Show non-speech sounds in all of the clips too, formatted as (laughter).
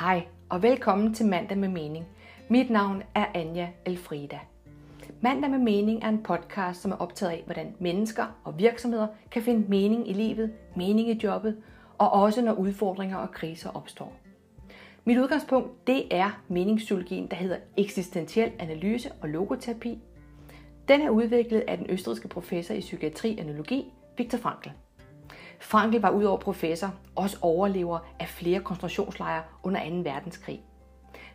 Hej og velkommen til Mandag med Mening. Mit navn er Anja Elfrida. Mandag med Mening er en podcast, som er optaget af, hvordan mennesker og virksomheder kan finde mening i livet, mening i jobbet, og også når udfordringer og kriser opstår. Mit udgangspunkt det er meningspsykologien, der hedder eksistentiel analyse og logoterapi. Den er udviklet af den østrigske professor i psykiatri og analogi, Viktor Frankl. Frankl var udover professor også overlever af flere koncentrationslejre under 2. verdenskrig.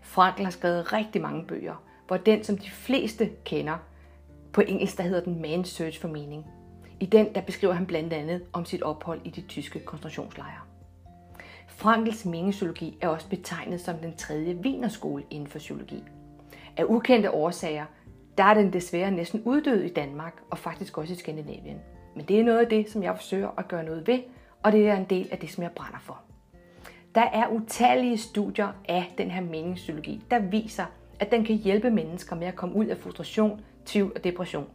Frankl har skrevet rigtig mange bøger, hvor den, som de fleste kender, på engelsk der hedder den Man's Search for Meaning. I den der beskriver han blandt andet om sit ophold i de tyske koncentrationslejre. Frankels meningspsykologi er også betegnet som den tredje vinerskole inden for psykologi. Af ukendte årsager, der er den desværre næsten uddød i Danmark og faktisk også i Skandinavien. Men det er noget af det, som jeg forsøger at gøre noget ved, og det er en del af det, som jeg brænder for. Der er utallige studier af den her meningspsykologi, der viser, at den kan hjælpe mennesker med at komme ud af frustration, tvivl og depression.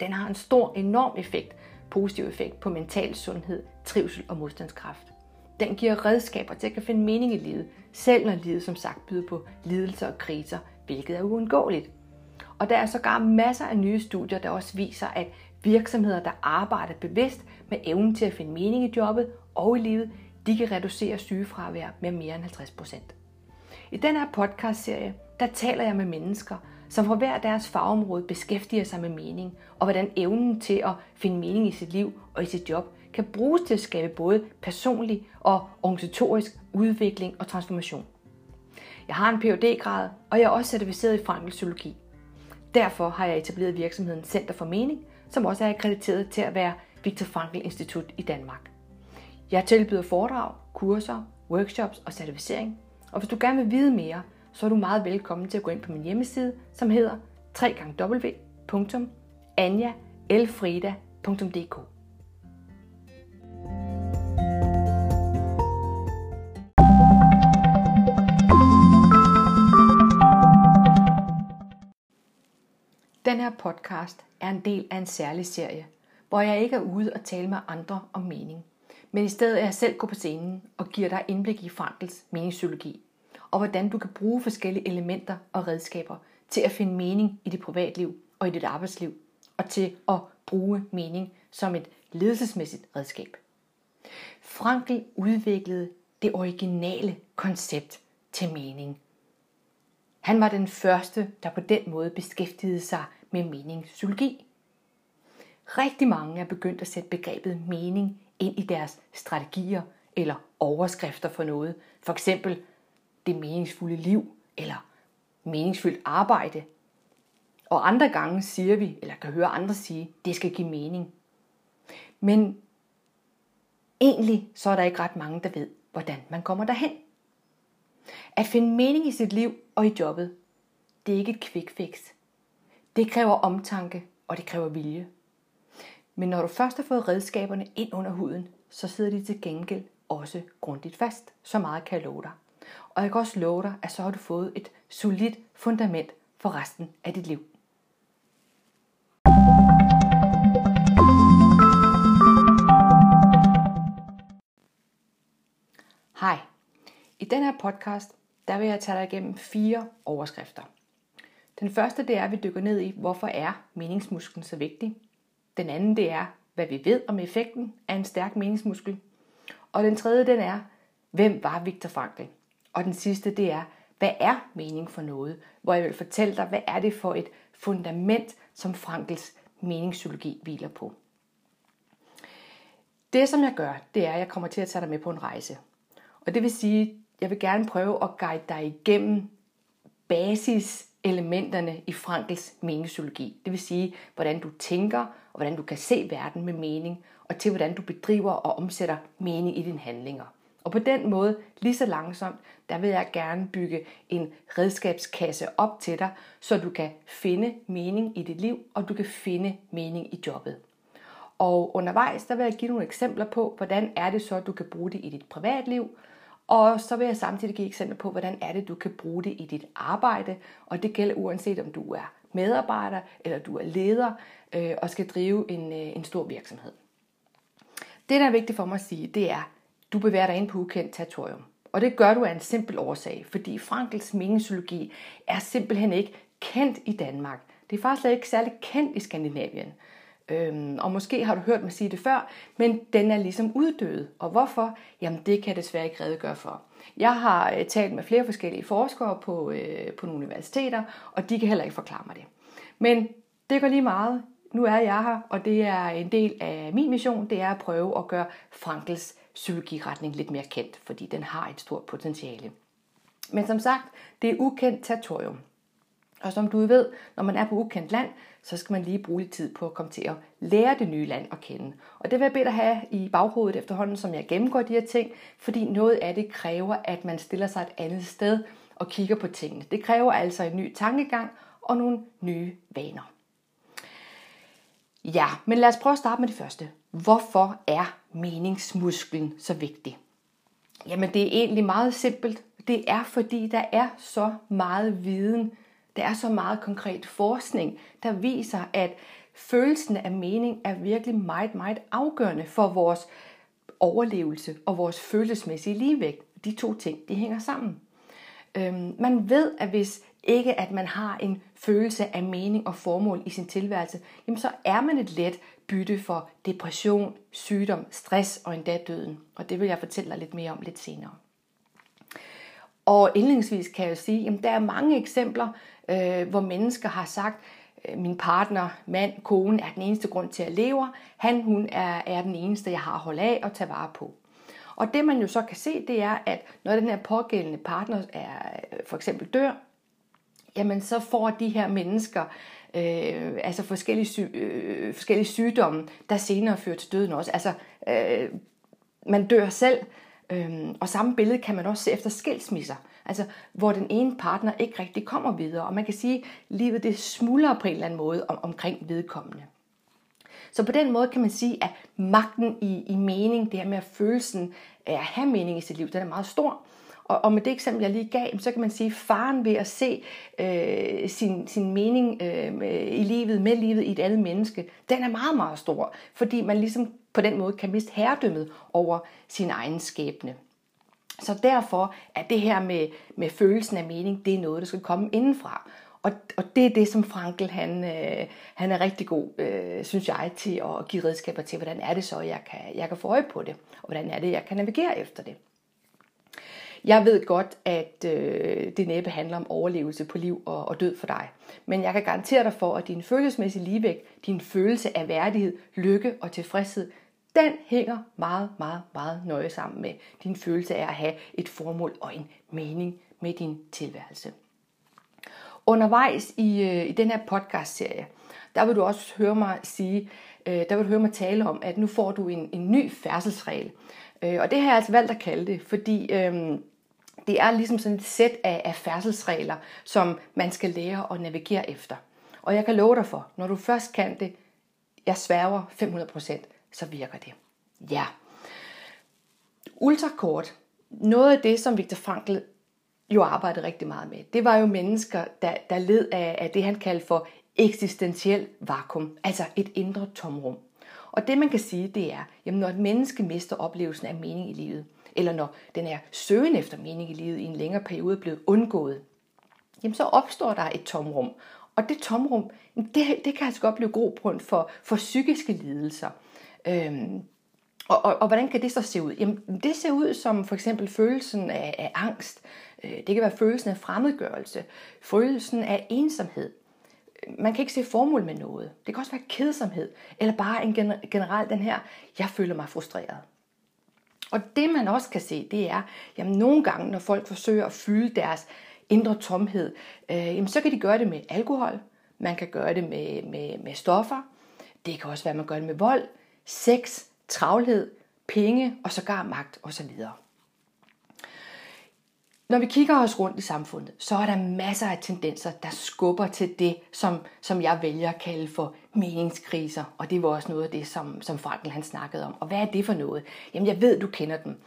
Den har en stor, enorm effekt, positiv effekt på mental sundhed, trivsel og modstandskraft. Den giver redskaber til at kan finde mening i livet, selv når livet som sagt byder på lidelser og kriser, hvilket er uundgåeligt. Og der er sågar masser af nye studier, der også viser, at virksomheder, der arbejder bevidst med evnen til at finde mening i jobbet og i livet, de kan reducere sygefravær med mere end 50 procent. I den her podcast-serie, der taler jeg med mennesker, som fra hver deres fagområde beskæftiger sig med mening, og hvordan evnen til at finde mening i sit liv og i sit job kan bruges til at skabe både personlig og organisatorisk udvikling og transformation. Jeg har en phd grad og jeg er også certificeret i frankelpsykologi. Derfor har jeg etableret virksomheden Center for Mening, som også er akkrediteret til at være Viktor Frankl Institut i Danmark. Jeg tilbyder foredrag, kurser, workshops og certificering, og hvis du gerne vil vide mere, så er du meget velkommen til at gå ind på min hjemmeside, som hedder www.anjaelfrida.dk. Den her podcast er en del af en særlig serie, hvor jeg ikke er ude og tale med andre om mening, men i stedet er jeg selv går på scenen og giver dig indblik i Frankels meningspsykologi, og hvordan du kan bruge forskellige elementer og redskaber til at finde mening i dit privatliv og i dit arbejdsliv, og til at bruge mening som et ledelsesmæssigt redskab. Frankl udviklede det originale koncept til mening. Han var den første, der på den måde beskæftigede sig med meningspsykologi. Rigtig mange er begyndt at sætte begrebet mening ind i deres strategier eller overskrifter for noget. For eksempel det meningsfulde liv eller meningsfyldt arbejde. Og andre gange siger vi, eller kan høre andre sige, det skal give mening. Men egentlig så er der ikke ret mange, der ved, hvordan man kommer derhen. At finde mening i sit liv og i jobbet, det er ikke et quick fix. Det kræver omtanke, og det kræver vilje. Men når du først har fået redskaberne ind under huden, så sidder de til gengæld også grundigt fast. Så meget kan jeg love dig. Og jeg kan også love dig, at så har du fået et solidt fundament for resten af dit liv. Hej. I den her podcast, der vil jeg tage dig igennem fire overskrifter. Den første det er, at vi dykker ned i, hvorfor er meningsmusklen så vigtig. Den anden det er, hvad vi ved om effekten af en stærk meningsmuskel. Og den tredje den er, hvem var Viktor Frankl? Og den sidste det er, hvad er mening for noget? Hvor jeg vil fortælle dig, hvad er det for et fundament, som Frankls meningspsykologi hviler på. Det som jeg gør, det er, at jeg kommer til at tage dig med på en rejse. Og det vil sige, jeg vil gerne prøve at guide dig igennem basis elementerne i Frankels meningspsykologi. Det vil sige, hvordan du tænker, og hvordan du kan se verden med mening, og til hvordan du bedriver og omsætter mening i dine handlinger. Og på den måde, lige så langsomt, der vil jeg gerne bygge en redskabskasse op til dig, så du kan finde mening i dit liv, og du kan finde mening i jobbet. Og undervejs, der vil jeg give nogle eksempler på, hvordan er det så, at du kan bruge det i dit privatliv, og så vil jeg samtidig give eksempler på, hvordan er det, du kan bruge det i dit arbejde, og det gælder uanset om du er medarbejder eller du er leder øh, og skal drive en, øh, en stor virksomhed. Det, der er vigtigt for mig at sige, det er, du bevæger dig ind på ukendt territorium. Og det gør du af en simpel årsag, fordi Frankels meningspsykologi er simpelthen ikke kendt i Danmark. Det er faktisk slet ikke særlig kendt i Skandinavien. Øhm, og måske har du hørt mig sige det før, men den er ligesom uddød. Og hvorfor? Jamen det kan jeg desværre ikke redegøre for. Jeg har øh, talt med flere forskellige forskere på, øh, på nogle universiteter, og de kan heller ikke forklare mig det. Men det går lige meget. Nu er jeg her, og det er en del af min mission, det er at prøve at gøre Frankels psykologiretning lidt mere kendt, fordi den har et stort potentiale. Men som sagt, det er ukendt territorium. Og som du ved, når man er på ukendt land, så skal man lige bruge lidt tid på at komme til at lære det nye land at kende. Og det vil jeg bede dig have i baghovedet efterhånden, som jeg gennemgår de her ting, fordi noget af det kræver, at man stiller sig et andet sted og kigger på tingene. Det kræver altså en ny tankegang og nogle nye vaner. Ja, men lad os prøve at starte med det første. Hvorfor er meningsmusklen så vigtig? Jamen det er egentlig meget simpelt. Det er fordi, der er så meget viden der er så meget konkret forskning, der viser, at følelsen af mening er virkelig meget, meget afgørende for vores overlevelse og vores følelsesmæssige ligevægt. De to ting, de hænger sammen. Øhm, man ved, at hvis ikke at man har en følelse af mening og formål i sin tilværelse, jamen så er man et let bytte for depression, sygdom, stress og endda døden. Og det vil jeg fortælle dig lidt mere om lidt senere. Og indledningsvis kan jeg jo sige, at der er mange eksempler, øh, hvor mennesker har sagt, øh, min partner, mand, kone er den eneste grund til at leve. Han, hun er, er den eneste, jeg har at holde af og tage vare på. Og det man jo så kan se, det er, at når den her pågældende partner er, øh, for eksempel dør, jamen så får de her mennesker øh, altså forskellige, sy- øh, forskellige sygdomme, der senere fører til døden også. Altså, øh, man dør selv, øh, og samme billede kan man også se efter skilsmisser. Altså, hvor den ene partner ikke rigtig kommer videre. Og man kan sige, at livet det smuldrer på en eller anden måde om, omkring vedkommende. Så på den måde kan man sige, at magten i, i mening, det her med at følelsen af at have mening i sit liv, den er meget stor. Og, og med det eksempel, jeg lige gav, så kan man sige, at faren ved at se øh, sin, sin mening øh, i livet, med livet i et andet menneske, den er meget, meget stor. Fordi man ligesom på den måde kan miste herredømmet over sin egen skæbne. Så derfor er det her med, med følelsen af mening, det er noget, der skal komme indenfra. Og, og det er det, som Frankel han, øh, han er rigtig god, øh, synes jeg, til at give redskaber til, hvordan er det så, jeg kan, jeg kan få øje på det, og hvordan er det, jeg kan navigere efter det. Jeg ved godt, at øh, det næppe handler om overlevelse på liv og, og død for dig. Men jeg kan garantere dig for, at din følelsesmæssige ligevægt, din følelse af værdighed, lykke og tilfredshed, den hænger meget, meget, meget nøje sammen med din følelse af at have et formål og en mening med din tilværelse. Undervejs i, øh, i den her podcast-serie, der vil du også høre mig sige, øh, der vil du høre mig tale om, at nu får du en, en ny færdselsregel. Øh, og det har jeg altså valgt at kalde det, fordi øh, det er ligesom sådan et sæt af, af færdselsregler, som man skal lære at navigere efter. Og jeg kan love dig for, når du først kan det, jeg sværger 500%, så virker det. Ja. Ultrakort. Noget af det, som Viktor Frankl jo arbejdede rigtig meget med, det var jo mennesker, der, der led af, af det, han kaldte for eksistentiel vakuum, altså et indre tomrum. Og det man kan sige, det er, jamen når et menneske mister oplevelsen af mening i livet, eller når den er søgen efter mening i livet i en længere periode er blevet undgået, jamen så opstår der et tomrum. Og det tomrum, det, det kan altså godt blive grobund for, for psykiske lidelser. Øhm, og, og, og hvordan kan det så se ud? Jamen, det ser ud som for eksempel følelsen af, af angst. Øh, det kan være følelsen af fremmedgørelse. Følelsen af ensomhed. Man kan ikke se formål med noget. Det kan også være kedsomhed. Eller bare en generelt den her, jeg føler mig frustreret. Og det man også kan se, det er, jamen nogle gange, når folk forsøger at fylde deres indre tomhed, øh, jamen så kan de gøre det med alkohol, man kan gøre det med, med, med stoffer, det kan også være, at man gør det med vold, sex, travlhed, penge og sågar magt osv. Når vi kigger os rundt i samfundet, så er der masser af tendenser, der skubber til det, som, som jeg vælger at kalde for meningskriser. Og det var også noget af det, som, som Frankl han snakkede om. Og hvad er det for noget? Jamen jeg ved, du kender dem.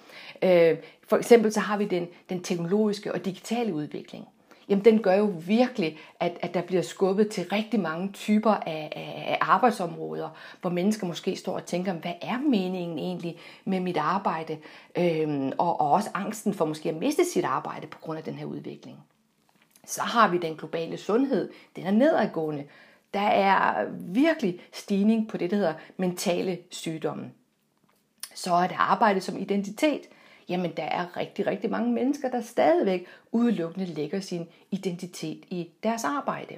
Øh, for eksempel så har vi den, den teknologiske og digitale udvikling jamen den gør jo virkelig, at, at der bliver skubbet til rigtig mange typer af, af arbejdsområder, hvor mennesker måske står og tænker, hvad er meningen egentlig med mit arbejde? Øhm, og, og også angsten for måske at miste sit arbejde på grund af den her udvikling. Så har vi den globale sundhed, den er nedadgående. Der er virkelig stigning på det, der hedder mentale sygdomme. Så er der arbejde som identitet jamen der er rigtig, rigtig mange mennesker, der stadigvæk udelukkende lægger sin identitet i deres arbejde.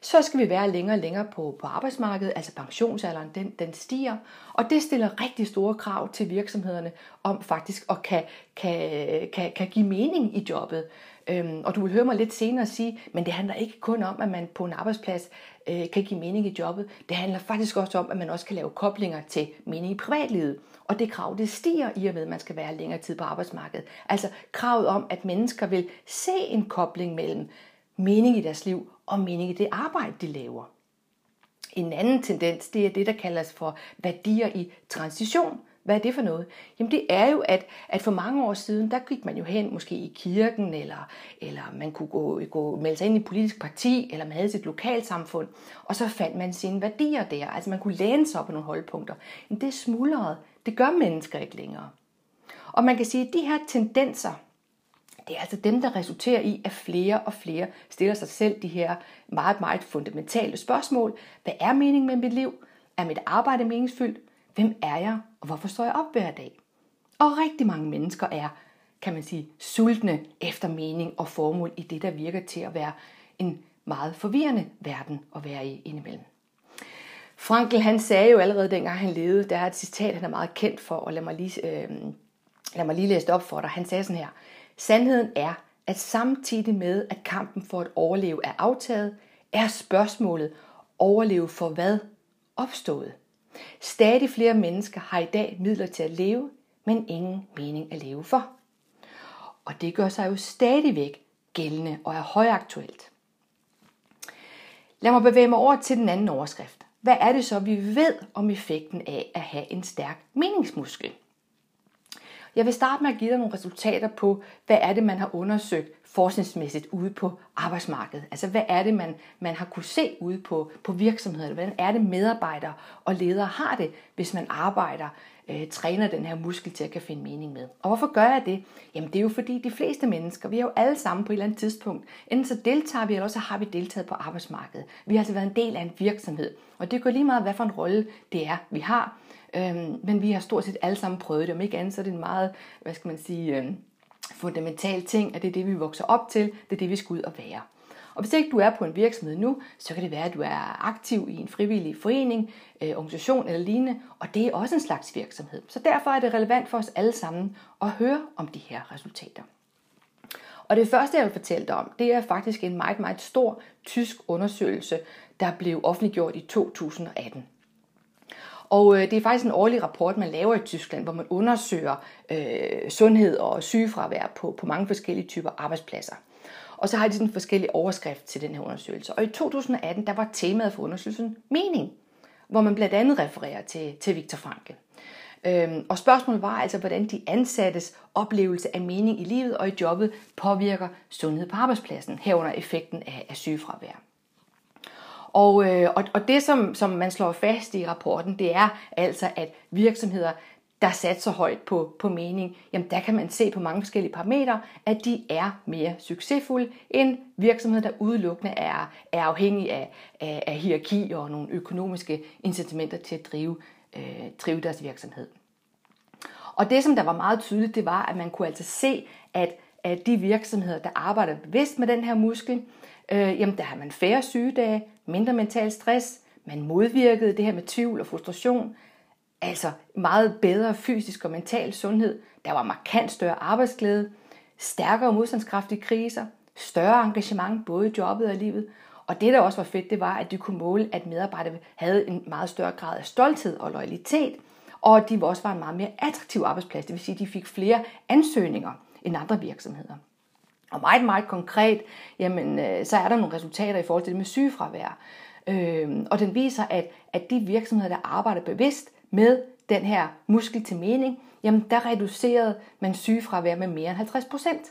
Så skal vi være længere og længere på, på arbejdsmarkedet, altså pensionsalderen, den, den stiger, og det stiller rigtig store krav til virksomhederne om faktisk at kan, kan, kan, kan give mening i jobbet. Øhm, og du vil høre mig lidt senere sige, men det handler ikke kun om, at man på en arbejdsplads øh, kan give mening i jobbet. Det handler faktisk også om, at man også kan lave koblinger til mening i privatlivet. Og det krav, det stiger i og med, at man skal være længere tid på arbejdsmarkedet. Altså kravet om, at mennesker vil se en kobling mellem mening i deres liv og mening i det arbejde, de laver. En anden tendens, det er det, der kaldes for værdier i transition. Hvad er det for noget? Jamen det er jo, at, at for mange år siden, der gik man jo hen måske i kirken, eller, eller man kunne gå, gå, melde sig ind i et politisk parti, eller man havde sit lokalsamfund, og så fandt man sine værdier der. Altså man kunne læne sig op på nogle holdpunkter. Men det smuldrede. Det gør mennesker ikke længere. Og man kan sige, at de her tendenser, det er altså dem, der resulterer i, at flere og flere stiller sig selv de her meget, meget fundamentale spørgsmål. Hvad er meningen med mit liv? Er mit arbejde meningsfyldt? Hvem er jeg, og hvorfor står jeg op hver dag? Og rigtig mange mennesker er, kan man sige, sultne efter mening og formål i det, der virker til at være en meget forvirrende verden at være i indimellem. Frankl han sagde jo allerede dengang han levede, der er et citat, han er meget kendt for, og lad mig lige, øh, lad mig lige læse det op for dig. Han sagde sådan her, Sandheden er, at samtidig med, at kampen for at overleve er aftaget, er spørgsmålet, overleve for hvad, opstået. Stadig flere mennesker har i dag midler til at leve, men ingen mening at leve for. Og det gør sig jo stadigvæk gældende og er højaktuelt. Lad mig bevæge mig over til den anden overskrift. Hvad er det så, vi ved om effekten af at have en stærk meningsmuskel? Jeg vil starte med at give dig nogle resultater på, hvad er det, man har undersøgt forskningsmæssigt ude på arbejdsmarkedet. Altså hvad er det, man, man har kunne se ude på, på virksomheder? Hvordan er det, medarbejdere og ledere har det, hvis man arbejder, øh, træner den her muskel til at kan finde mening med? Og hvorfor gør jeg det? Jamen det er jo fordi de fleste mennesker, vi er jo alle sammen på et eller andet tidspunkt, enten så deltager vi, eller så har vi deltaget på arbejdsmarkedet. Vi har altså været en del af en virksomhed. Og det går lige meget, hvad for en rolle det er, vi har. Øhm, men vi har stort set alle sammen prøvet det. Om ikke andet, så er det en meget, hvad skal man sige, øh, fundamental ting, at det er det, vi vokser op til, det er det, vi skal ud og være. Og hvis ikke du er på en virksomhed nu, så kan det være, at du er aktiv i en frivillig forening, øh, organisation eller lignende, og det er også en slags virksomhed. Så derfor er det relevant for os alle sammen at høre om de her resultater. Og det første, jeg vil fortælle dig om, det er faktisk en meget, meget stor tysk undersøgelse, der blev offentliggjort i 2018. Og øh, det er faktisk en årlig rapport, man laver i Tyskland, hvor man undersøger øh, sundhed og sygefravær på, på mange forskellige typer arbejdspladser. Og så har de sådan forskellige overskrift til den her undersøgelse. Og i 2018, der var temaet for undersøgelsen mening, hvor man blandt andet refererer til, til Viktor Frankl. Øhm, og spørgsmålet var altså, hvordan de ansattes oplevelse af mening i livet og i jobbet påvirker sundhed på arbejdspladsen, herunder effekten af, af sygefravær. Og, øh, og, og det, som, som man slår fast i rapporten, det er altså, at virksomheder, der satser højt på, på mening, jamen der kan man se på mange forskellige parametre, at de er mere succesfulde end virksomheder, der udelukkende er, er afhængige af, af, af hierarki og nogle økonomiske incitamenter til at drive, øh, drive deres virksomhed. Og det, som der var meget tydeligt, det var, at man kunne altså se, at, at de virksomheder, der arbejder bevidst med den her muskel, øh, jamen der har man færre sygedage, mindre mental stress, man modvirkede det her med tvivl og frustration, altså meget bedre fysisk og mental sundhed, der var markant større arbejdsglæde, stærkere modstandskraft i kriser, større engagement både i jobbet og i livet, og det, der også var fedt, det var, at de kunne måle, at medarbejdere havde en meget større grad af stolthed og loyalitet, og at de også var en meget mere attraktiv arbejdsplads, det vil sige, at de fik flere ansøgninger end andre virksomheder. Og meget, meget konkret, jamen, øh, så er der nogle resultater i forhold til det med sygefravær. Øhm, og den viser, at, at de virksomheder, der arbejder bevidst med den her muskel til mening, jamen der reducerede man sygefravær med mere end 50 procent.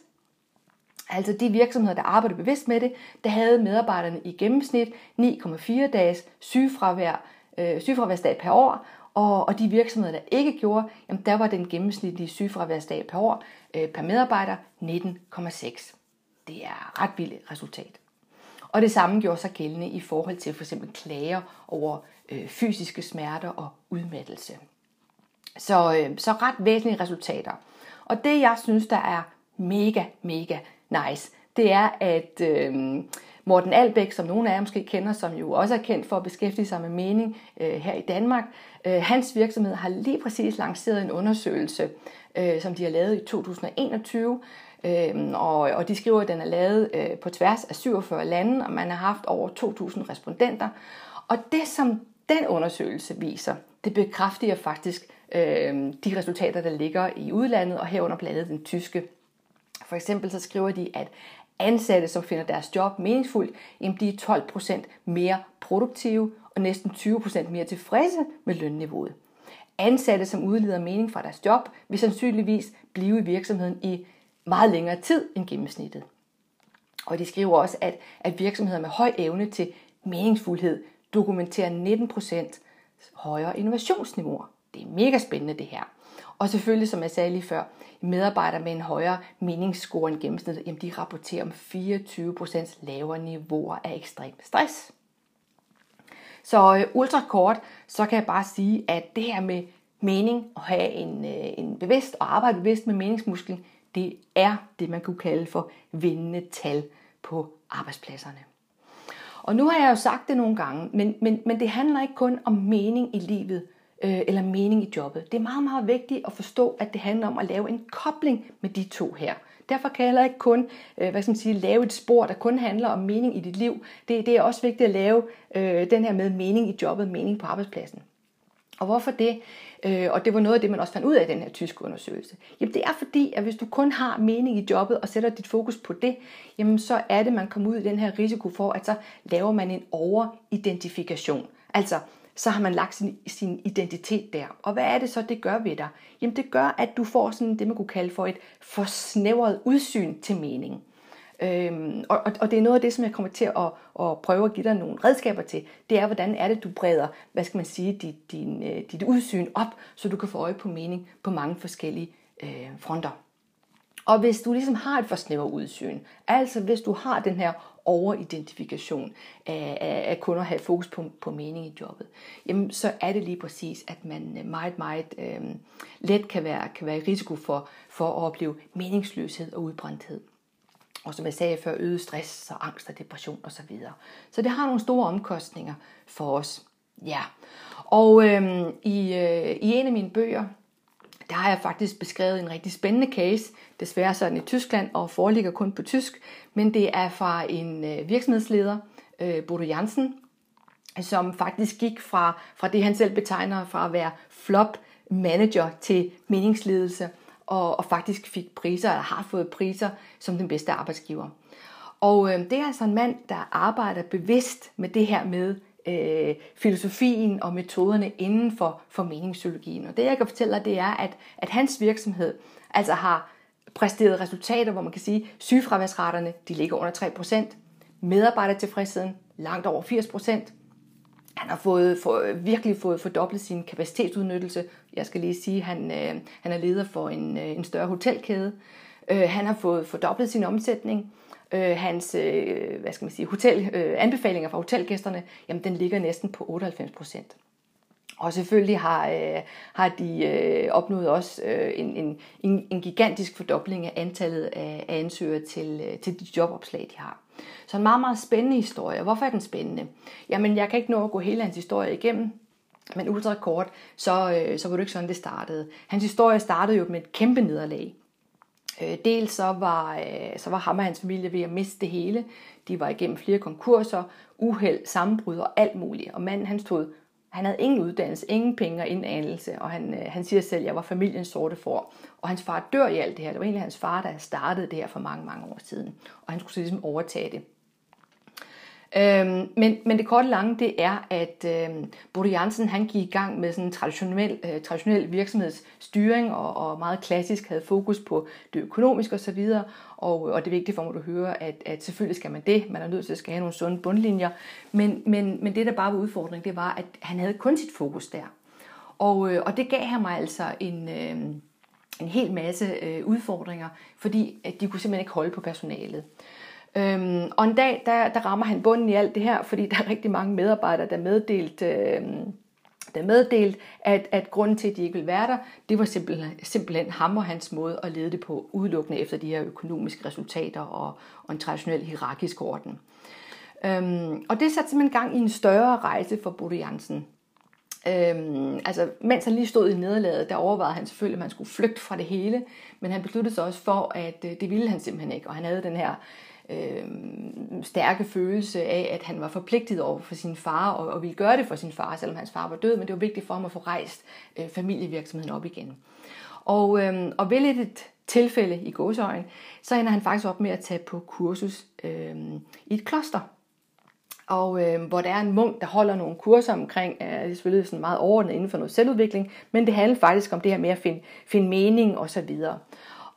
Altså de virksomheder, der arbejder bevidst med det, der havde medarbejderne i gennemsnit 9,4 dages sygefravær, øh, sygefraværsdag per år, og, og de virksomheder, der ikke gjorde, jamen der var den gennemsnitlige sygefraværsdag per år øh, per medarbejder 19,6. Det er ret vildt resultat. Og det samme gjorde sig gældende i forhold til for eksempel klager over øh, fysiske smerter og udmattelse. Så, øh, så ret væsentlige resultater. Og det jeg synes, der er mega, mega nice, det er, at øh, Morten Albæk, som nogle af jer måske kender, som jo også er kendt for at beskæftige sig med mening øh, her i Danmark, øh, hans virksomhed har lige præcis lanceret en undersøgelse, øh, som de har lavet i 2021, øh, og, og de skriver, at den er lavet øh, på tværs af 47 lande, og man har haft over 2.000 respondenter. Og det, som den undersøgelse viser, det bekræfter faktisk øh, de resultater, der ligger i udlandet, og herunder blandt andet den tyske. For eksempel så skriver de, at ansatte, som finder deres job meningsfuldt, jamen de er 12% mere produktive og næsten 20% mere tilfredse med lønniveauet. Ansatte, som udleder mening fra deres job, vil sandsynligvis blive i virksomheden i meget længere tid end gennemsnittet. Og de skriver også, at, at virksomheder med høj evne til meningsfuldhed dokumenterer 19% højere innovationsniveauer. Det er mega spændende det her. Og selvfølgelig, som jeg sagde lige før, medarbejdere med en højere meningsscore end gennemsnittet, jamen de rapporterer om 24% lavere niveauer af ekstrem stress. Så øh, ultra kort, så kan jeg bare sige, at det her med mening og have en, øh, en bevidst og arbejde bevidst med meningsmusklen, det er det, man kunne kalde for vindende tal på arbejdspladserne. Og nu har jeg jo sagt det nogle gange, men, men, men det handler ikke kun om mening i livet øh, eller mening i jobbet. Det er meget, meget vigtigt at forstå, at det handler om at lave en kobling med de to her. Derfor kan jeg heller ikke kun øh, hvad skal man sige, lave et spor, der kun handler om mening i dit liv. Det, det er også vigtigt at lave øh, den her med mening i jobbet, mening på arbejdspladsen. Og hvorfor det? Øh, og det var noget af det, man også fandt ud af i den her tyske undersøgelse. Jamen det er fordi, at hvis du kun har mening i jobbet og sætter dit fokus på det, jamen så er det, man kommer ud i den her risiko for, at så laver man en overidentifikation. Altså, så har man lagt sin, sin identitet der. Og hvad er det så, det gør ved dig? Jamen det gør, at du får sådan det, man kunne kalde for et forsnævret udsyn til mening. Øhm, og, og det er noget af det, som jeg kommer til at, at prøve at give dig nogle redskaber til. Det er, hvordan er det, du breder, hvad skal man sige, dit, din, øh, dit udsyn op, så du kan få øje på mening på mange forskellige øh, fronter. Og hvis du ligesom har et for snæver udsyn, altså hvis du har den her overidentifikation af, af, af kun at have fokus på, på mening i jobbet, jamen så er det lige præcis, at man øh, meget, meget øh, let kan være, kan være i risiko for, for at opleve meningsløshed og udbrændthed. Og som jeg sagde før, øget stress og angst og depression osv. Så det har nogle store omkostninger for os. Ja. Og øhm, i, øh, i en af mine bøger, der har jeg faktisk beskrevet en rigtig spændende case. Desværre så er den i Tyskland og foreligger kun på tysk. Men det er fra en øh, virksomhedsleder, øh, Bodo Jansen, som faktisk gik fra, fra det, han selv betegner fra at være flop manager til meningsledelse og, og faktisk fik priser, eller har fået priser som den bedste arbejdsgiver. Og øh, det er altså en mand, der arbejder bevidst med det her med øh, filosofien og metoderne inden for, for meningspsykologien. Og det jeg kan fortælle dig, det er, at, at hans virksomhed altså har præsteret resultater, hvor man kan sige, at sygefraværsraterne de ligger under 3%, medarbejdertilfredsheden langt over 80%, han har fået, for, virkelig fået fordoblet sin kapacitetsudnyttelse. Jeg skal lige sige, at han, øh, han er leder for en, øh, en større hotelkæde. Øh, han har fået fordoblet sin omsætning. Øh, hans øh, hvad skal man sige, hotel, øh, anbefalinger fra hotelgæsterne, jamen den ligger næsten på 98 procent. Og selvfølgelig har, øh, har de øh, opnået også øh, en, en, en gigantisk fordobling af antallet af, af ansøgere til, øh, til de jobopslag, de har. Så en meget, meget spændende historie. Hvorfor er den spændende? Jamen, jeg kan ikke nå at gå hele hans historie igennem, men ultra kort, så, øh, så var det ikke sådan, det startede. Hans historie startede jo med et kæmpe nederlag. Øh, dels så var, øh, så var ham og hans familie ved at miste det hele. De var igennem flere konkurser, uheld, sammenbrud og alt muligt. Og manden han stod han havde ingen uddannelse, ingen penge og ingen anelse, og han, øh, han siger selv, at jeg var familiens sorte for. Og hans far dør i alt det her. Det var egentlig hans far, der startede det her for mange, mange år siden. Og han skulle så ligesom overtage det. Øhm, men, men det korte lange, det er, at øhm, Bodo Jansen, han gik i gang med sådan en traditionel, øh, traditionel virksomhedsstyring, og, og meget klassisk havde fokus på det økonomiske osv., og, øh, og det er vigtigt for mig, at du hører, at, at selvfølgelig skal man det, man er nødt til at skal have nogle sunde bundlinjer, men, men, men det, der bare var udfordringen, det var, at han havde kun sit fokus der. Og, øh, og det gav ham altså en... Øh, en hel masse øh, udfordringer, fordi at de kunne simpelthen ikke holde på personalet. Øhm, og en dag, der, der rammer han bunden i alt det her, fordi der er rigtig mange medarbejdere, der meddelt, Øhm, der meddelt at, at grunden til, at de ikke ville være der, det var simpelthen, simpelthen ham og hans måde at lede det på, udelukkende efter de her økonomiske resultater og, og en traditionel hierarkisk orden. Øhm, og det satte simpelthen gang i en større rejse for Bodo Jansen. Øhm, altså, mens han lige stod i nederlaget, der overvejede han selvfølgelig, at man skulle flygte fra det hele, men han besluttede sig også for, at øh, det ville han simpelthen ikke, og han havde den her øh, Øhm, stærke følelse af, at han var forpligtet over for sin far, og, og ville gøre det for sin far, selvom hans far var død, men det var vigtigt for ham at få rejst øh, familievirksomheden op igen. Og, øh, og ved et tilfælde i gåsøjen, så ender han faktisk op med at tage på kursus øh, i et kloster, og øh, hvor der er en munk, der holder nogle kurser omkring, øh, det er selvfølgelig sådan meget overordnet inden for noget selvudvikling, men det handler faktisk om det her med at finde, finde mening og så videre.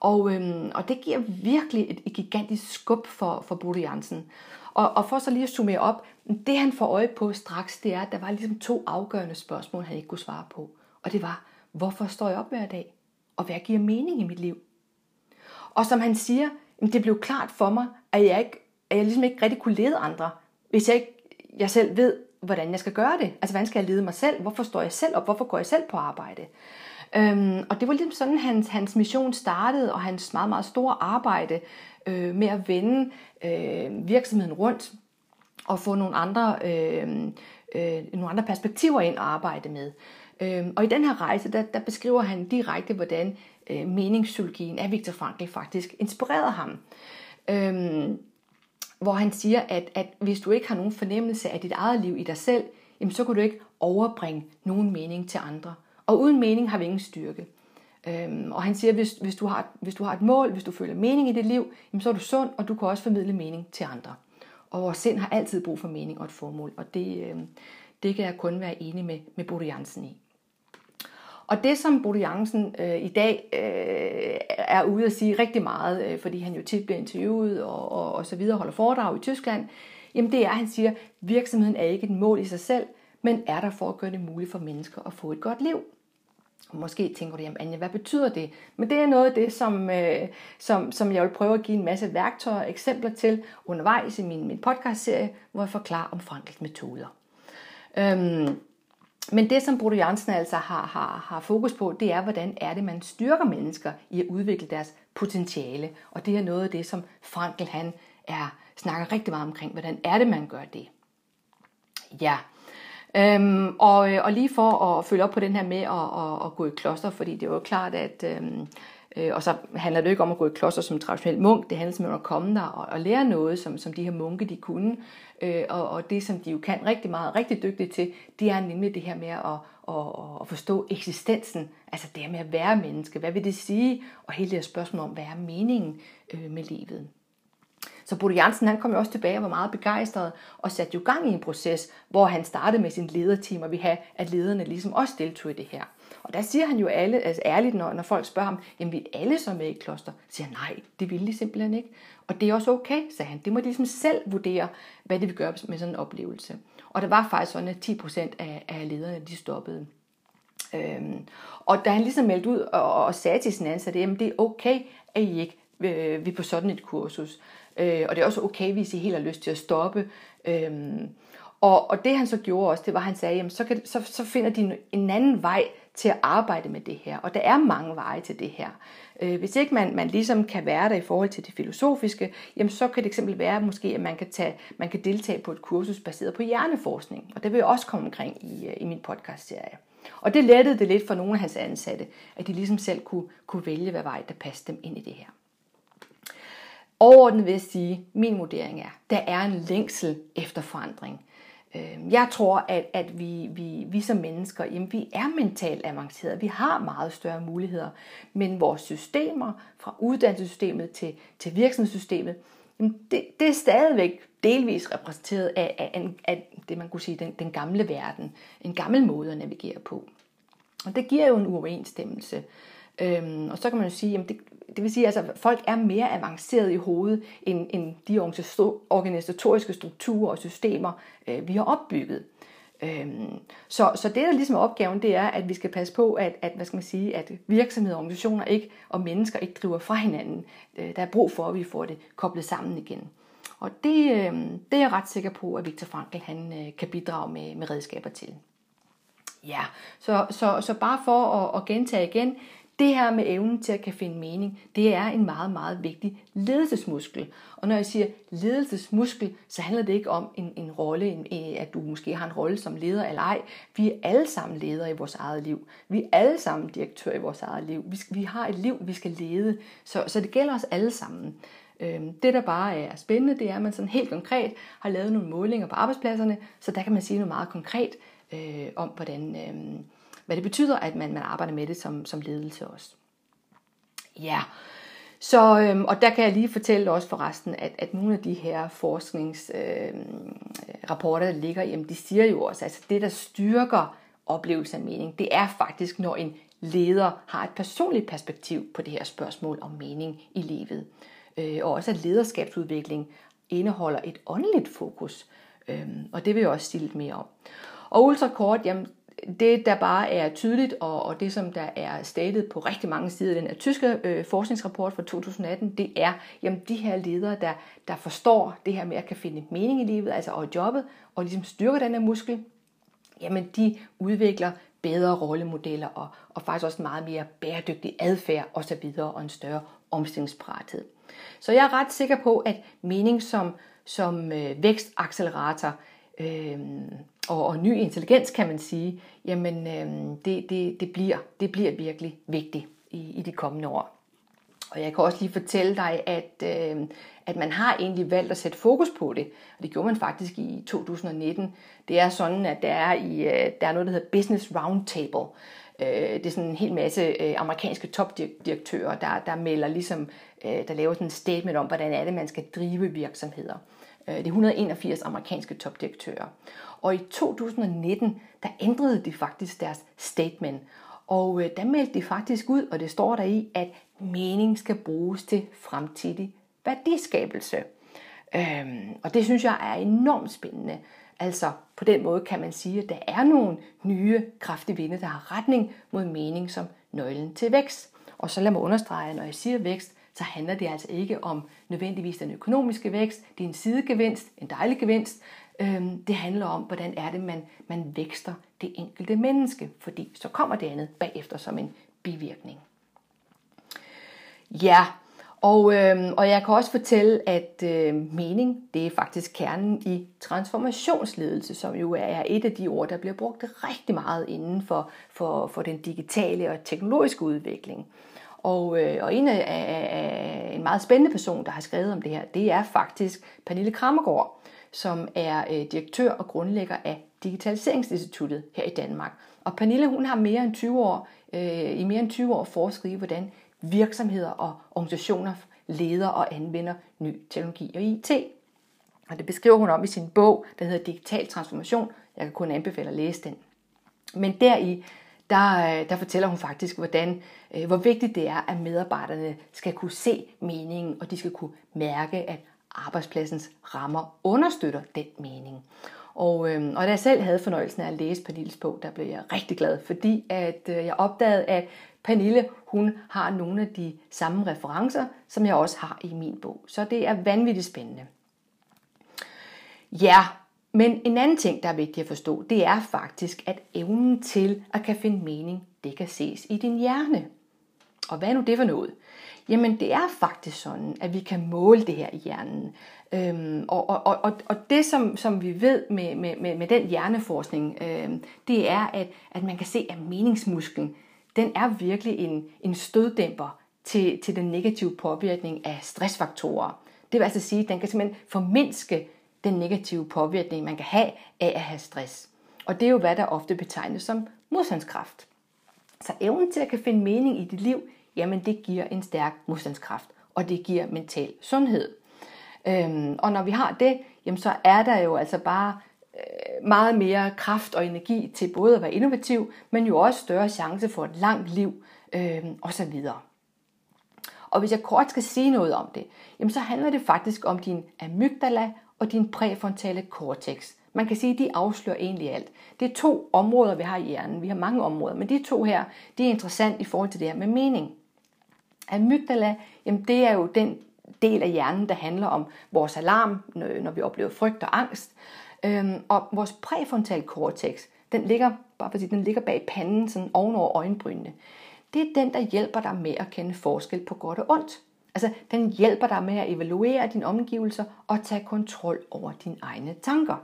Og, øhm, og det giver virkelig et, et gigantisk skub for, for Bodo Jansen. Og, og for så lige at summere op, det han får øje på straks, det er, at der var ligesom to afgørende spørgsmål, han ikke kunne svare på. Og det var, hvorfor står jeg op hver dag? Og hvad giver mening i mit liv? Og som han siger, det blev klart for mig, at jeg, ikke, at jeg ligesom ikke rigtig kunne lede andre, hvis jeg ikke jeg selv ved, hvordan jeg skal gøre det. Altså, hvordan skal jeg lede mig selv? Hvorfor står jeg selv op? Hvorfor går jeg selv på arbejde? Øhm, og det var ligesom sådan, hans, hans mission startede, og hans meget, meget store arbejde øh, med at vende øh, virksomheden rundt og få nogle andre, øh, øh, nogle andre perspektiver ind at arbejde med. Øhm, og i den her rejse, der, der beskriver han direkte, hvordan øh, meningspsykologien af Viktor Frankl faktisk inspirerede ham. Øhm, hvor han siger, at, at hvis du ikke har nogen fornemmelse af dit eget liv i dig selv, jamen så kan du ikke overbringe nogen mening til andre. Og uden mening har vi ingen styrke. Øhm, og han siger, hvis, hvis, du har, hvis du har et mål, hvis du føler mening i dit liv, jamen så er du sund, og du kan også formidle mening til andre. Og vores sind har altid brug for mening og et formål, og det, øhm, det kan jeg kun være enig med, med Bodo Jansen i. Og det, som Bodo Jansen øh, i dag øh, er ude at sige rigtig meget, øh, fordi han jo tit bliver interviewet og, og, og så videre, holder foredrag i Tyskland, jamen det er, at han siger, at virksomheden er ikke et mål i sig selv, men er der for at gøre det muligt for mennesker at få et godt liv. Måske tænker du, jamen Anja, hvad betyder det? Men det er noget af det, som, øh, som, som jeg vil prøve at give en masse værktøjer og eksempler til undervejs i min, min podcast-serie, hvor jeg forklarer om Frankels metoder. Øhm, men det, som Bruno Jørgensen altså har, har, har fokus på, det er, hvordan er det, man styrker mennesker i at udvikle deres potentiale. Og det er noget af det, som Frankl han er, snakker rigtig meget omkring. Hvordan er det, man gør det? Ja, Øhm, og, øh, og lige for at følge op på den her med at, at, at gå i kloster, fordi det var jo klart, at øhm, øh, og så handler det ikke om at gå i kloster som traditionel munk, det handler simpelthen om at komme der og, og lære noget, som, som de her munke de kunne, øh, og, og det som de jo kan rigtig meget, rigtig dygtige til, det er nemlig det her med at, at, at forstå eksistensen, altså det her med at være menneske, hvad vil det sige, og hele det her spørgsmål om, hvad er meningen øh, med livet. Så Bodo Jansen han kom jo også tilbage og var meget begejstret og satte jo gang i en proces, hvor han startede med sin lederteam og vi have, at lederne ligesom også deltog i det her. Og der siger han jo alle, altså ærligt, når, når folk spørger ham, jamen vi alle så med i kloster, siger han, nej, det ville de simpelthen ikke. Og det er også okay, sagde han. Det må de ligesom selv vurdere, hvad det vil gøre med sådan en oplevelse. Og der var faktisk sådan, at 10 procent af, af lederne, de stoppede. Øhm, og da han ligesom meldte ud og, og sagde til sin ansatte, jamen det er okay, at I ikke øh, vi på sådan et kursus. Øh, og det er også okay, hvis I helt har lyst til at stoppe. Øhm, og, og det han så gjorde også, det var, at han sagde, jamen, så, kan, så, så finder de en anden vej til at arbejde med det her. Og der er mange veje til det her. Øh, hvis ikke man, man ligesom kan være der i forhold til det filosofiske, jamen så kan det eksempel være måske, at man kan, tage, man kan deltage på et kursus baseret på hjerneforskning. Og det vil jeg også komme omkring i, øh, i min podcast-serie. Og det lettede det lidt for nogle af hans ansatte, at de ligesom selv kunne, kunne vælge, hvad vej der passede dem ind i det her. Overordnet vil jeg sige, min vurdering er, der er en længsel efter forandring. Øhm, jeg tror, at, at vi, vi, vi som mennesker, jamen, vi er mentalt avancerede. Vi har meget større muligheder. Men vores systemer, fra uddannelsessystemet til, til virksomhedssystemet, jamen det, det er stadigvæk delvis repræsenteret af, af, af, af det, man kunne sige, den, den gamle verden. En gammel måde at navigere på. Og det giver jo en uoverensstemmelse. Øhm, og så kan man jo sige, jamen det, det vil sige, at altså, folk er mere avanceret i hovedet end, end de organisatoriske strukturer og systemer, øh, vi har opbygget. Øhm, så, så det, der ligesom er opgaven, det er, at vi skal passe på, at, at, hvad skal man sige, at virksomheder og organisationer ikke, og mennesker ikke driver fra hinanden. Øh, der er brug for, at vi får det koblet sammen igen. Og det, øh, det er jeg ret sikker på, at Viktor Frankl han, øh, kan bidrage med, med redskaber til. Ja, så, så, så bare for at, at gentage igen, det her med evnen til at kan finde mening, det er en meget, meget vigtig ledelsesmuskel. Og når jeg siger ledelsesmuskel, så handler det ikke om en, en rolle, en, at du måske har en rolle som leder eller ej. Vi er alle sammen ledere i vores eget liv. Vi er alle sammen direktør i vores eget liv. Vi, vi har et liv, vi skal lede. Så, så det gælder os alle sammen. Øhm, det, der bare er spændende, det er, at man sådan helt konkret har lavet nogle målinger på arbejdspladserne, så der kan man sige noget meget konkret øh, om, hvordan, øh, hvad det betyder, at man, man arbejder med det som, som ledelse også. Ja, så, øhm, og der kan jeg lige fortælle også forresten, at, at nogle af de her forskningsrapporter, øhm, øh, der ligger, jamen de siger jo også, at altså det, der styrker oplevelse af mening, det er faktisk, når en leder har et personligt perspektiv på det her spørgsmål om mening i livet. Øh, og også at lederskabsudvikling indeholder et åndeligt fokus. Øh, og det vil jeg også sige lidt mere om. Og ultrakort, jamen, det der bare er tydeligt, og, og det som der er statet på rigtig mange sider i den her tyske øh, forskningsrapport fra 2018, det er, jamen de her ledere, der, der forstår det her med at kan finde mening i livet, altså og jobbet, og ligesom styrker den her muskel, jamen de udvikler bedre rollemodeller og, og faktisk også meget mere bæredygtig adfærd osv. og en større omstillingsparathed. Så jeg er ret sikker på, at mening som, som øh, vækstaccelerator øh, og, og ny intelligens, kan man sige, jamen øh, det, det, det, bliver, det bliver virkelig vigtigt i, i de kommende år. Og jeg kan også lige fortælle dig, at, øh, at man har egentlig valgt at sætte fokus på det. Og det gjorde man faktisk i 2019. Det er sådan, at der er, i, øh, der er noget, der hedder Business Roundtable. Øh, det er sådan en hel masse øh, amerikanske topdirektører, der, der melder ligesom, øh, der laver sådan en statement om, hvordan er det, man skal drive virksomheder. Det er 181 amerikanske topdirektører. Og i 2019, der ændrede de faktisk deres statement. Og øh, der meldte de faktisk ud, og det står der i, at mening skal bruges til fremtidig værdiskabelse. Øhm, og det synes jeg er enormt spændende. Altså på den måde kan man sige, at der er nogle nye kraftige vinde, der har retning mod mening som nøglen til vækst. Og så lad mig understrege, at når jeg siger vækst, så handler det altså ikke om nødvendigvis den økonomiske vækst. Det er en sidegevinst, en dejlig gevinst. Øhm, det handler om, hvordan er det, man, man vækster det enkelte menneske, fordi så kommer det andet bagefter som en bivirkning. Ja, og, øh, og jeg kan også fortælle, at øh, mening, det er faktisk kernen i transformationsledelse, som jo er et af de ord, der bliver brugt rigtig meget inden for, for, for den digitale og teknologiske udvikling. Og, øh, og en af, af, en meget spændende person, der har skrevet om det her, det er faktisk Pernille Krammergaard, som er øh, direktør og grundlægger af Digitaliseringsinstituttet her i Danmark. Og Pernille, hun har mere end 20 år, øh, i mere end 20 år forsket i, hvordan virksomheder og organisationer leder og anvender ny teknologi og IT. Og det beskriver hun om i sin bog, der hedder Digital Transformation. Jeg kan kun anbefale at læse den. Men deri, der, øh, der fortæller hun faktisk, hvordan, øh, hvor vigtigt det er, at medarbejderne skal kunne se meningen, og de skal kunne mærke, at arbejdspladsens rammer understøtter den mening. Og, øh, og da jeg selv havde fornøjelsen af at læse Pernilles bog, der blev jeg rigtig glad, fordi at øh, jeg opdagede, at Pernille, hun har nogle af de samme referencer, som jeg også har i min bog. Så det er vanvittigt spændende. Ja, men en anden ting, der er vigtigt at forstå, det er faktisk, at evnen til at kan finde mening, det kan ses i din hjerne. Og hvad er nu det for noget? Jamen det er faktisk sådan, at vi kan måle det her i hjernen. Øhm, og, og, og, og det som, som vi ved med, med, med, med den hjerneforskning, øhm, det er, at, at man kan se, at meningsmusklen, den er virkelig en, en støddæmper til, til den negative påvirkning af stressfaktorer. Det vil altså sige, at den kan simpelthen formindske den negative påvirkning, man kan have af at have stress. Og det er jo, hvad der ofte betegnes som modstandskraft. Så evnen til at kan finde mening i dit liv, jamen det giver en stærk modstandskraft, og det giver mental sundhed. Øhm, og når vi har det, jamen så er der jo altså bare øh, meget mere kraft og energi til både at være innovativ, men jo også større chance for et langt liv øh, osv. Og hvis jeg kort skal sige noget om det, jamen så handler det faktisk om din amygdala og din præfrontale cortex. Man kan sige, at de afslører egentlig alt. Det er to områder, vi har i hjernen. Vi har mange områder, men de to her, de er interessant i forhold til det her med mening. Amygdala, jamen det er jo den del af hjernen, der handler om vores alarm, når vi oplever frygt og angst. Øhm, og vores præfrontale cortex, den ligger, bare fordi den ligger bag panden, sådan ovenover øjenbrynene. Det er den, der hjælper dig med at kende forskel på godt og ondt. Altså, den hjælper dig med at evaluere dine omgivelser og tage kontrol over dine egne tanker.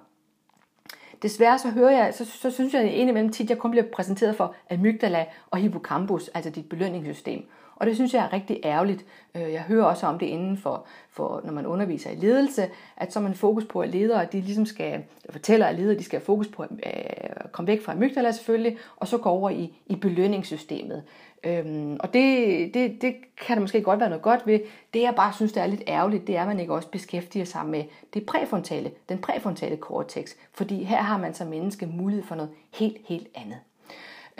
Desværre så hører jeg, så, så synes jeg indimellem tit, jeg kun bliver præsenteret for amygdala og hippocampus, altså dit belønningssystem. Og det synes jeg er rigtig ærgerligt. Øh, jeg hører også om det inden for, for når man underviser i ledelse, at så er man fokus på, at ledere de ligesom skal, fortæller at ledere, de skal have fokus på øh, at komme væk fra amygdala selvfølgelig, og så gå over i, i belønningssystemet. Øhm, og det, det, det kan der måske godt være noget godt ved. Det jeg bare synes, der er lidt ærgerligt, det er, at man ikke også beskæftiger sig med det præfrontale, den præfrontale cortex. Fordi her har man som menneske mulighed for noget helt, helt andet.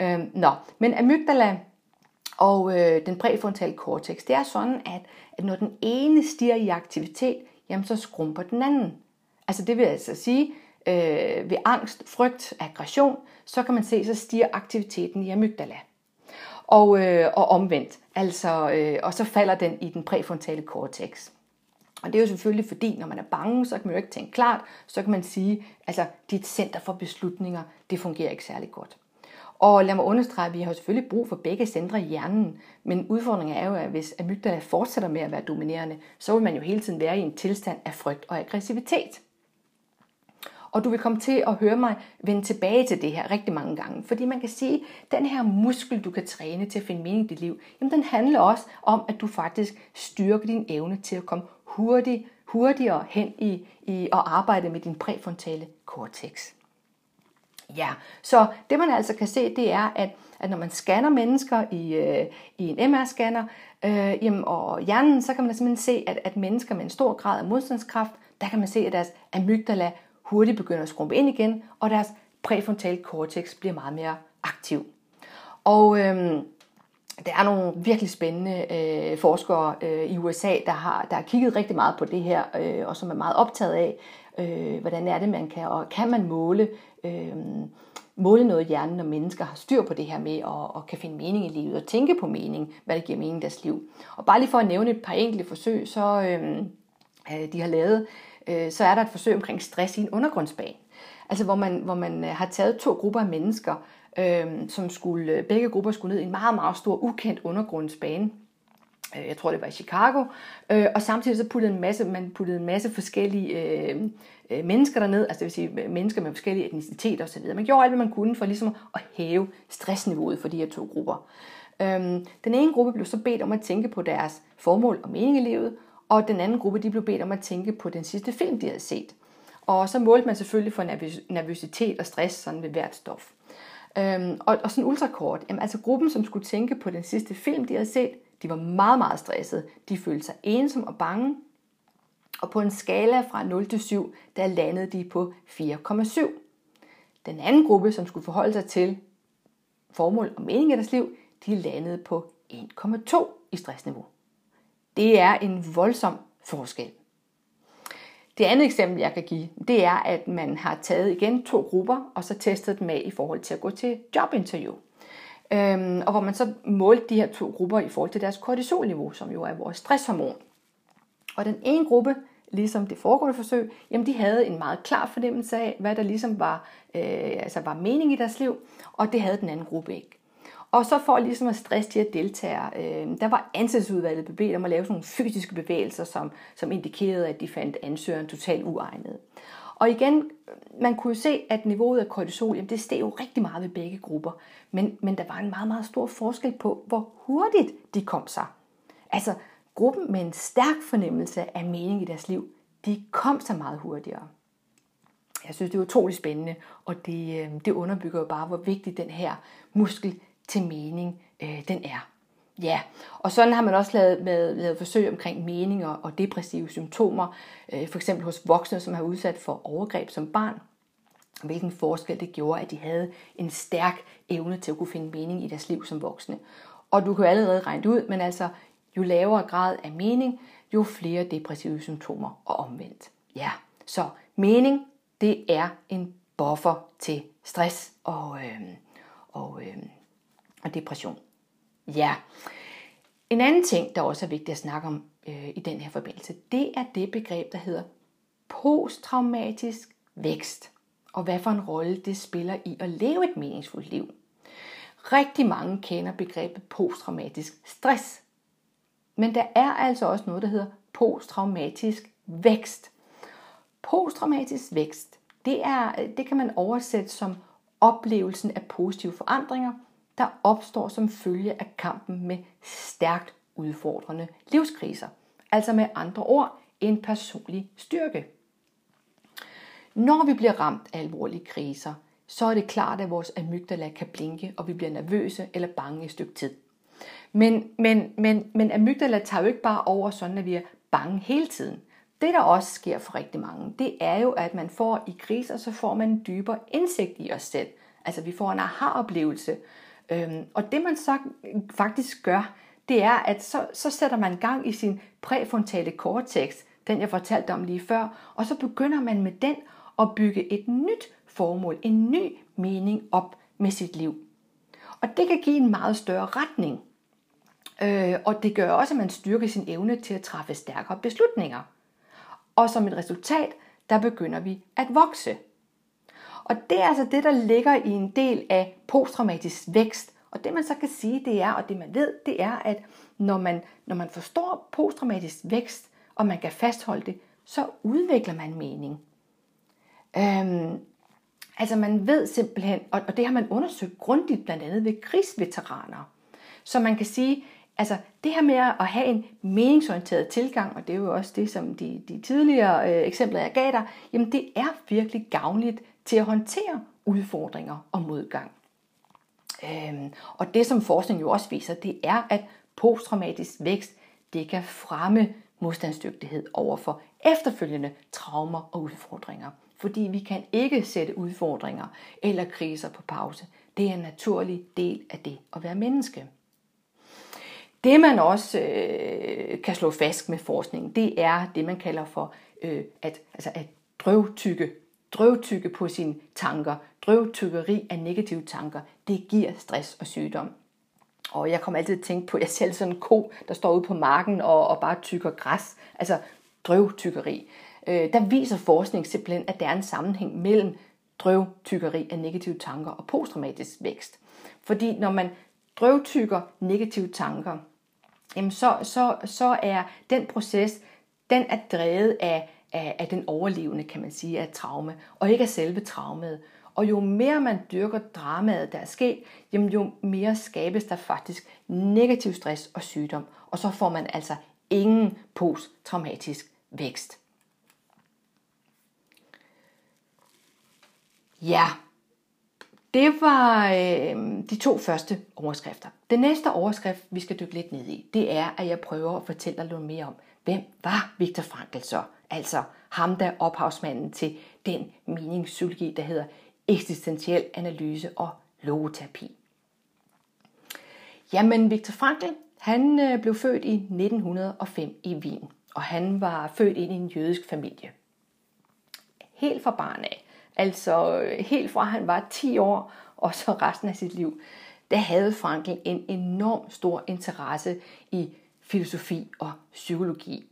Øhm, nå, men amygdala og øh, den præfrontale cortex, det er sådan, at, at når den ene stiger i aktivitet, jamen så skrumper den anden. Altså det vil altså sige, øh, ved angst, frygt, aggression, så kan man se, så stiger aktiviteten i amygdala. Og, øh, og omvendt, altså, øh, og så falder den i den præfrontale cortex. Og det er jo selvfølgelig fordi, når man er bange, så kan man jo ikke tænke klart, så kan man sige, altså dit center for beslutninger, det fungerer ikke særlig godt. Og lad mig understrege, at vi har selvfølgelig brug for begge centre i hjernen, men udfordringen er jo, at hvis amygdala fortsætter med at være dominerende, så vil man jo hele tiden være i en tilstand af frygt og aggressivitet. Og du vil komme til at høre mig vende tilbage til det her rigtig mange gange. Fordi man kan sige, at den her muskel, du kan træne til at finde mening i dit liv, jamen den handler også om, at du faktisk styrker din evne til at komme hurtigt, hurtigere hen i, i at arbejde med din præfrontale cortex. Ja, så det man altså kan se, det er, at, at når man scanner mennesker i, øh, i en MR-scanner øh, jamen, og hjernen, så kan man simpelthen se, at, at mennesker med en stor grad af modstandskraft, der kan man se, at deres amygdala hurtigt begynder at skrumpe ind igen, og deres præfrontale cortex bliver meget mere aktiv. Og øhm, der er nogle virkelig spændende øh, forskere øh, i USA, der har, der har kigget rigtig meget på det her, øh, og som er meget optaget af, øh, hvordan er det, man kan, og kan man måle, øh, måle noget i hjernen, når mennesker har styr på det her med, og, og kan finde mening i livet, og tænke på mening, hvad der giver mening i deres liv. Og bare lige for at nævne et par enkelte forsøg, så øh, øh de har lavet, øh, så er der et forsøg omkring stress i en undergrundsbane. Altså hvor man, hvor man øh, har taget to grupper af mennesker, øh, som skulle, øh, begge grupper skulle ned i en meget, meget stor, ukendt undergrundsbane. Øh, jeg tror, det var i Chicago. Øh, og samtidig så puttede en masse, man puttede en masse forskellige øh, øh mennesker derned, altså det vil sige mennesker med forskellige etniciteter osv. Man gjorde alt, hvad man kunne for ligesom at hæve stressniveauet for de her to grupper. Øhm, den ene gruppe blev så bedt om at tænke på deres formål og mening i livet, og den anden gruppe de blev bedt om at tænke på den sidste film, de havde set. Og så målte man selvfølgelig for nervøsitet og stress sådan ved hvert stof. Øhm, og, og sådan ultrakort, jamen altså gruppen, som skulle tænke på den sidste film, de havde set, de var meget, meget stressede. De følte sig ensomme og bange. Og på en skala fra 0 til 7, der landede de på 4,7. Den anden gruppe, som skulle forholde sig til formål og mening i deres liv, de landede på 1,2 i stressniveau. Det er en voldsom forskel. Det andet eksempel, jeg kan give, det er, at man har taget igen to grupper, og så testet dem af i forhold til at gå til jobinterview. Øhm, og hvor man så målte de her to grupper i forhold til deres kortisolniveau, som jo er vores stresshormon. Og den ene gruppe, ligesom det foregående forsøg, jamen de havde en meget klar fornemmelse af, hvad der ligesom var, øh, altså var mening i deres liv, og det havde den anden gruppe ikke. Og så for ligesom at stresse de her deltagere, øh, der var ansættelsesudvalget bedt om at lave sådan nogle fysiske bevægelser, som, som indikerede, at de fandt ansøgeren totalt uegnet. Og igen, man kunne jo se, at niveauet af kortisol, jamen det steg jo rigtig meget ved begge grupper. Men, men der var en meget, meget stor forskel på, hvor hurtigt de kom sig. Altså, gruppen med en stærk fornemmelse af mening i deres liv, de kom sig meget hurtigere. Jeg synes, det er utroligt spændende, og det, øh, det underbygger jo bare, hvor vigtig den her muskel til mening, øh, den er. Ja, og sådan har man også lavet, med, lavet forsøg omkring meninger og depressive symptomer, øh, for eksempel hos voksne, som har udsat for overgreb som barn. Hvilken forskel det gjorde, at de havde en stærk evne til at kunne finde mening i deres liv som voksne. Og du kan jo allerede regne ud, men altså jo lavere grad af mening, jo flere depressive symptomer og omvendt. Ja, så mening, det er en buffer til stress og, øh, og, øh, og depression. Ja. En anden ting, der også er vigtigt at snakke om øh, i den her forbindelse, det er det begreb, der hedder posttraumatisk vækst, og hvad for en rolle det spiller i at leve et meningsfuldt liv. Rigtig mange kender begrebet posttraumatisk stress, men der er altså også noget, der hedder posttraumatisk vækst. Posttraumatisk vækst, det, er, det kan man oversætte som oplevelsen af positive forandringer, der opstår som følge af kampen med stærkt udfordrende livskriser. Altså med andre ord, en personlig styrke. Når vi bliver ramt af alvorlige kriser, så er det klart, at vores amygdala kan blinke, og vi bliver nervøse eller bange et stykke tid. Men, men, men, men amygdala tager jo ikke bare over sådan, at vi er bange hele tiden. Det, der også sker for rigtig mange, det er jo, at man får i kriser, så får man en dybere indsigt i os selv. Altså vi får en aha-oplevelse. Øhm, og det man så øh, faktisk gør, det er, at så, så sætter man gang i sin præfrontale cortex, den jeg fortalte om lige før, og så begynder man med den at bygge et nyt formål, en ny mening op med sit liv. Og det kan give en meget større retning. Øh, og det gør også, at man styrker sin evne til at træffe stærkere beslutninger. Og som et resultat, der begynder vi at vokse. Og det er altså det, der ligger i en del af posttraumatisk vækst. Og det man så kan sige, det er, og det man ved, det er, at når man, når man forstår posttraumatisk vækst, og man kan fastholde det, så udvikler man mening. Øhm, altså man ved simpelthen, og, og det har man undersøgt grundigt blandt andet ved krigsveteraner. Så man kan sige, altså det her med at have en meningsorienteret tilgang, og det er jo også det, som de, de tidligere øh, eksempler, jeg gav dig, jamen det er virkelig gavnligt til at håndtere udfordringer og modgang. Øhm, og det, som forskning jo også viser, det er, at posttraumatisk vækst, det kan fremme modstandsdygtighed over for efterfølgende traumer og udfordringer. Fordi vi kan ikke sætte udfordringer eller kriser på pause. Det er en naturlig del af det at være menneske. Det man også øh, kan slå fast med forskning, det er det man kalder for øh, at, altså at drøvtykke, drøvtykke på sine tanker. Drøvtykkeri af negative tanker, det giver stress og sygdom. Og jeg kommer altid til at tænke på, at jeg selv sådan en ko, der står ude på marken og, og bare tykker græs. Altså drøvtykkeri. Øh, der viser forskning simpelthen, at der er en sammenhæng mellem drøvtykkeri af negative tanker og posttraumatisk vækst. Fordi når man drøvtykker negative tanker, jamen så, så, så er den proces, den er drevet af, af, af den overlevende, kan man sige, af traume, og ikke af selve traumet. Og jo mere man dyrker dramaet, der er sket, jamen jo mere skabes der faktisk negativ stress og sygdom, og så får man altså ingen posttraumatisk vækst. Ja, det var øh, de to første overskrifter. Den næste overskrift, vi skal dykke lidt ned i, det er, at jeg prøver at fortælle dig noget mere om, hvem var Viktor Frankl så? Altså ham, der er ophavsmanden til den meningspsykologi, der hedder eksistentiel analyse og logoterapi. Jamen, Viktor Frankl, han øh, blev født i 1905 i Wien, og han var født ind i en jødisk familie. Helt fra barn af, altså øh, helt fra han var 10 år, og så resten af sit liv, der havde Frankl en enorm stor interesse i filosofi og psykologi.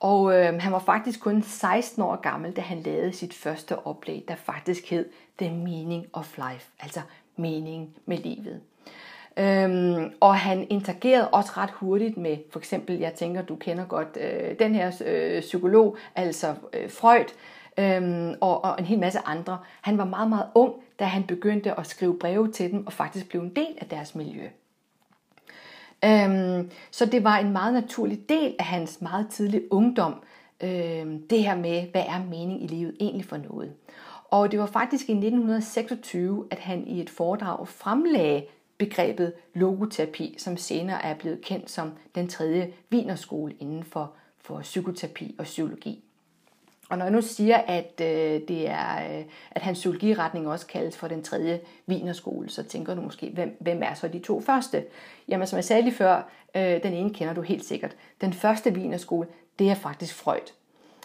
Og øh, han var faktisk kun 16 år gammel, da han lavede sit første oplæg, der faktisk hed The Meaning of Life, altså mening med livet. Øhm, og han interagerede også ret hurtigt med, for eksempel, jeg tænker, du kender godt øh, den her øh, psykolog, altså øh, Freud, øhm, og, og en hel masse andre. Han var meget, meget ung, da han begyndte at skrive breve til dem, og faktisk blev en del af deres miljø. Øhm, så det var en meget naturlig del af hans meget tidlige ungdom, øhm, det her med, hvad er mening i livet egentlig for noget. Og det var faktisk i 1926, at han i et foredrag fremlagde begrebet logoterapi, som senere er blevet kendt som den tredje vinerskole inden for, for psykoterapi og psykologi. Og når jeg nu siger, at, øh, det er, øh, at hans psykologiretning også kaldes for den tredje vinerskole, så tænker du måske, hvem, hvem er så de to første? Jamen som jeg sagde lige før, øh, den ene kender du helt sikkert. Den første vinerskole, det er faktisk Freud.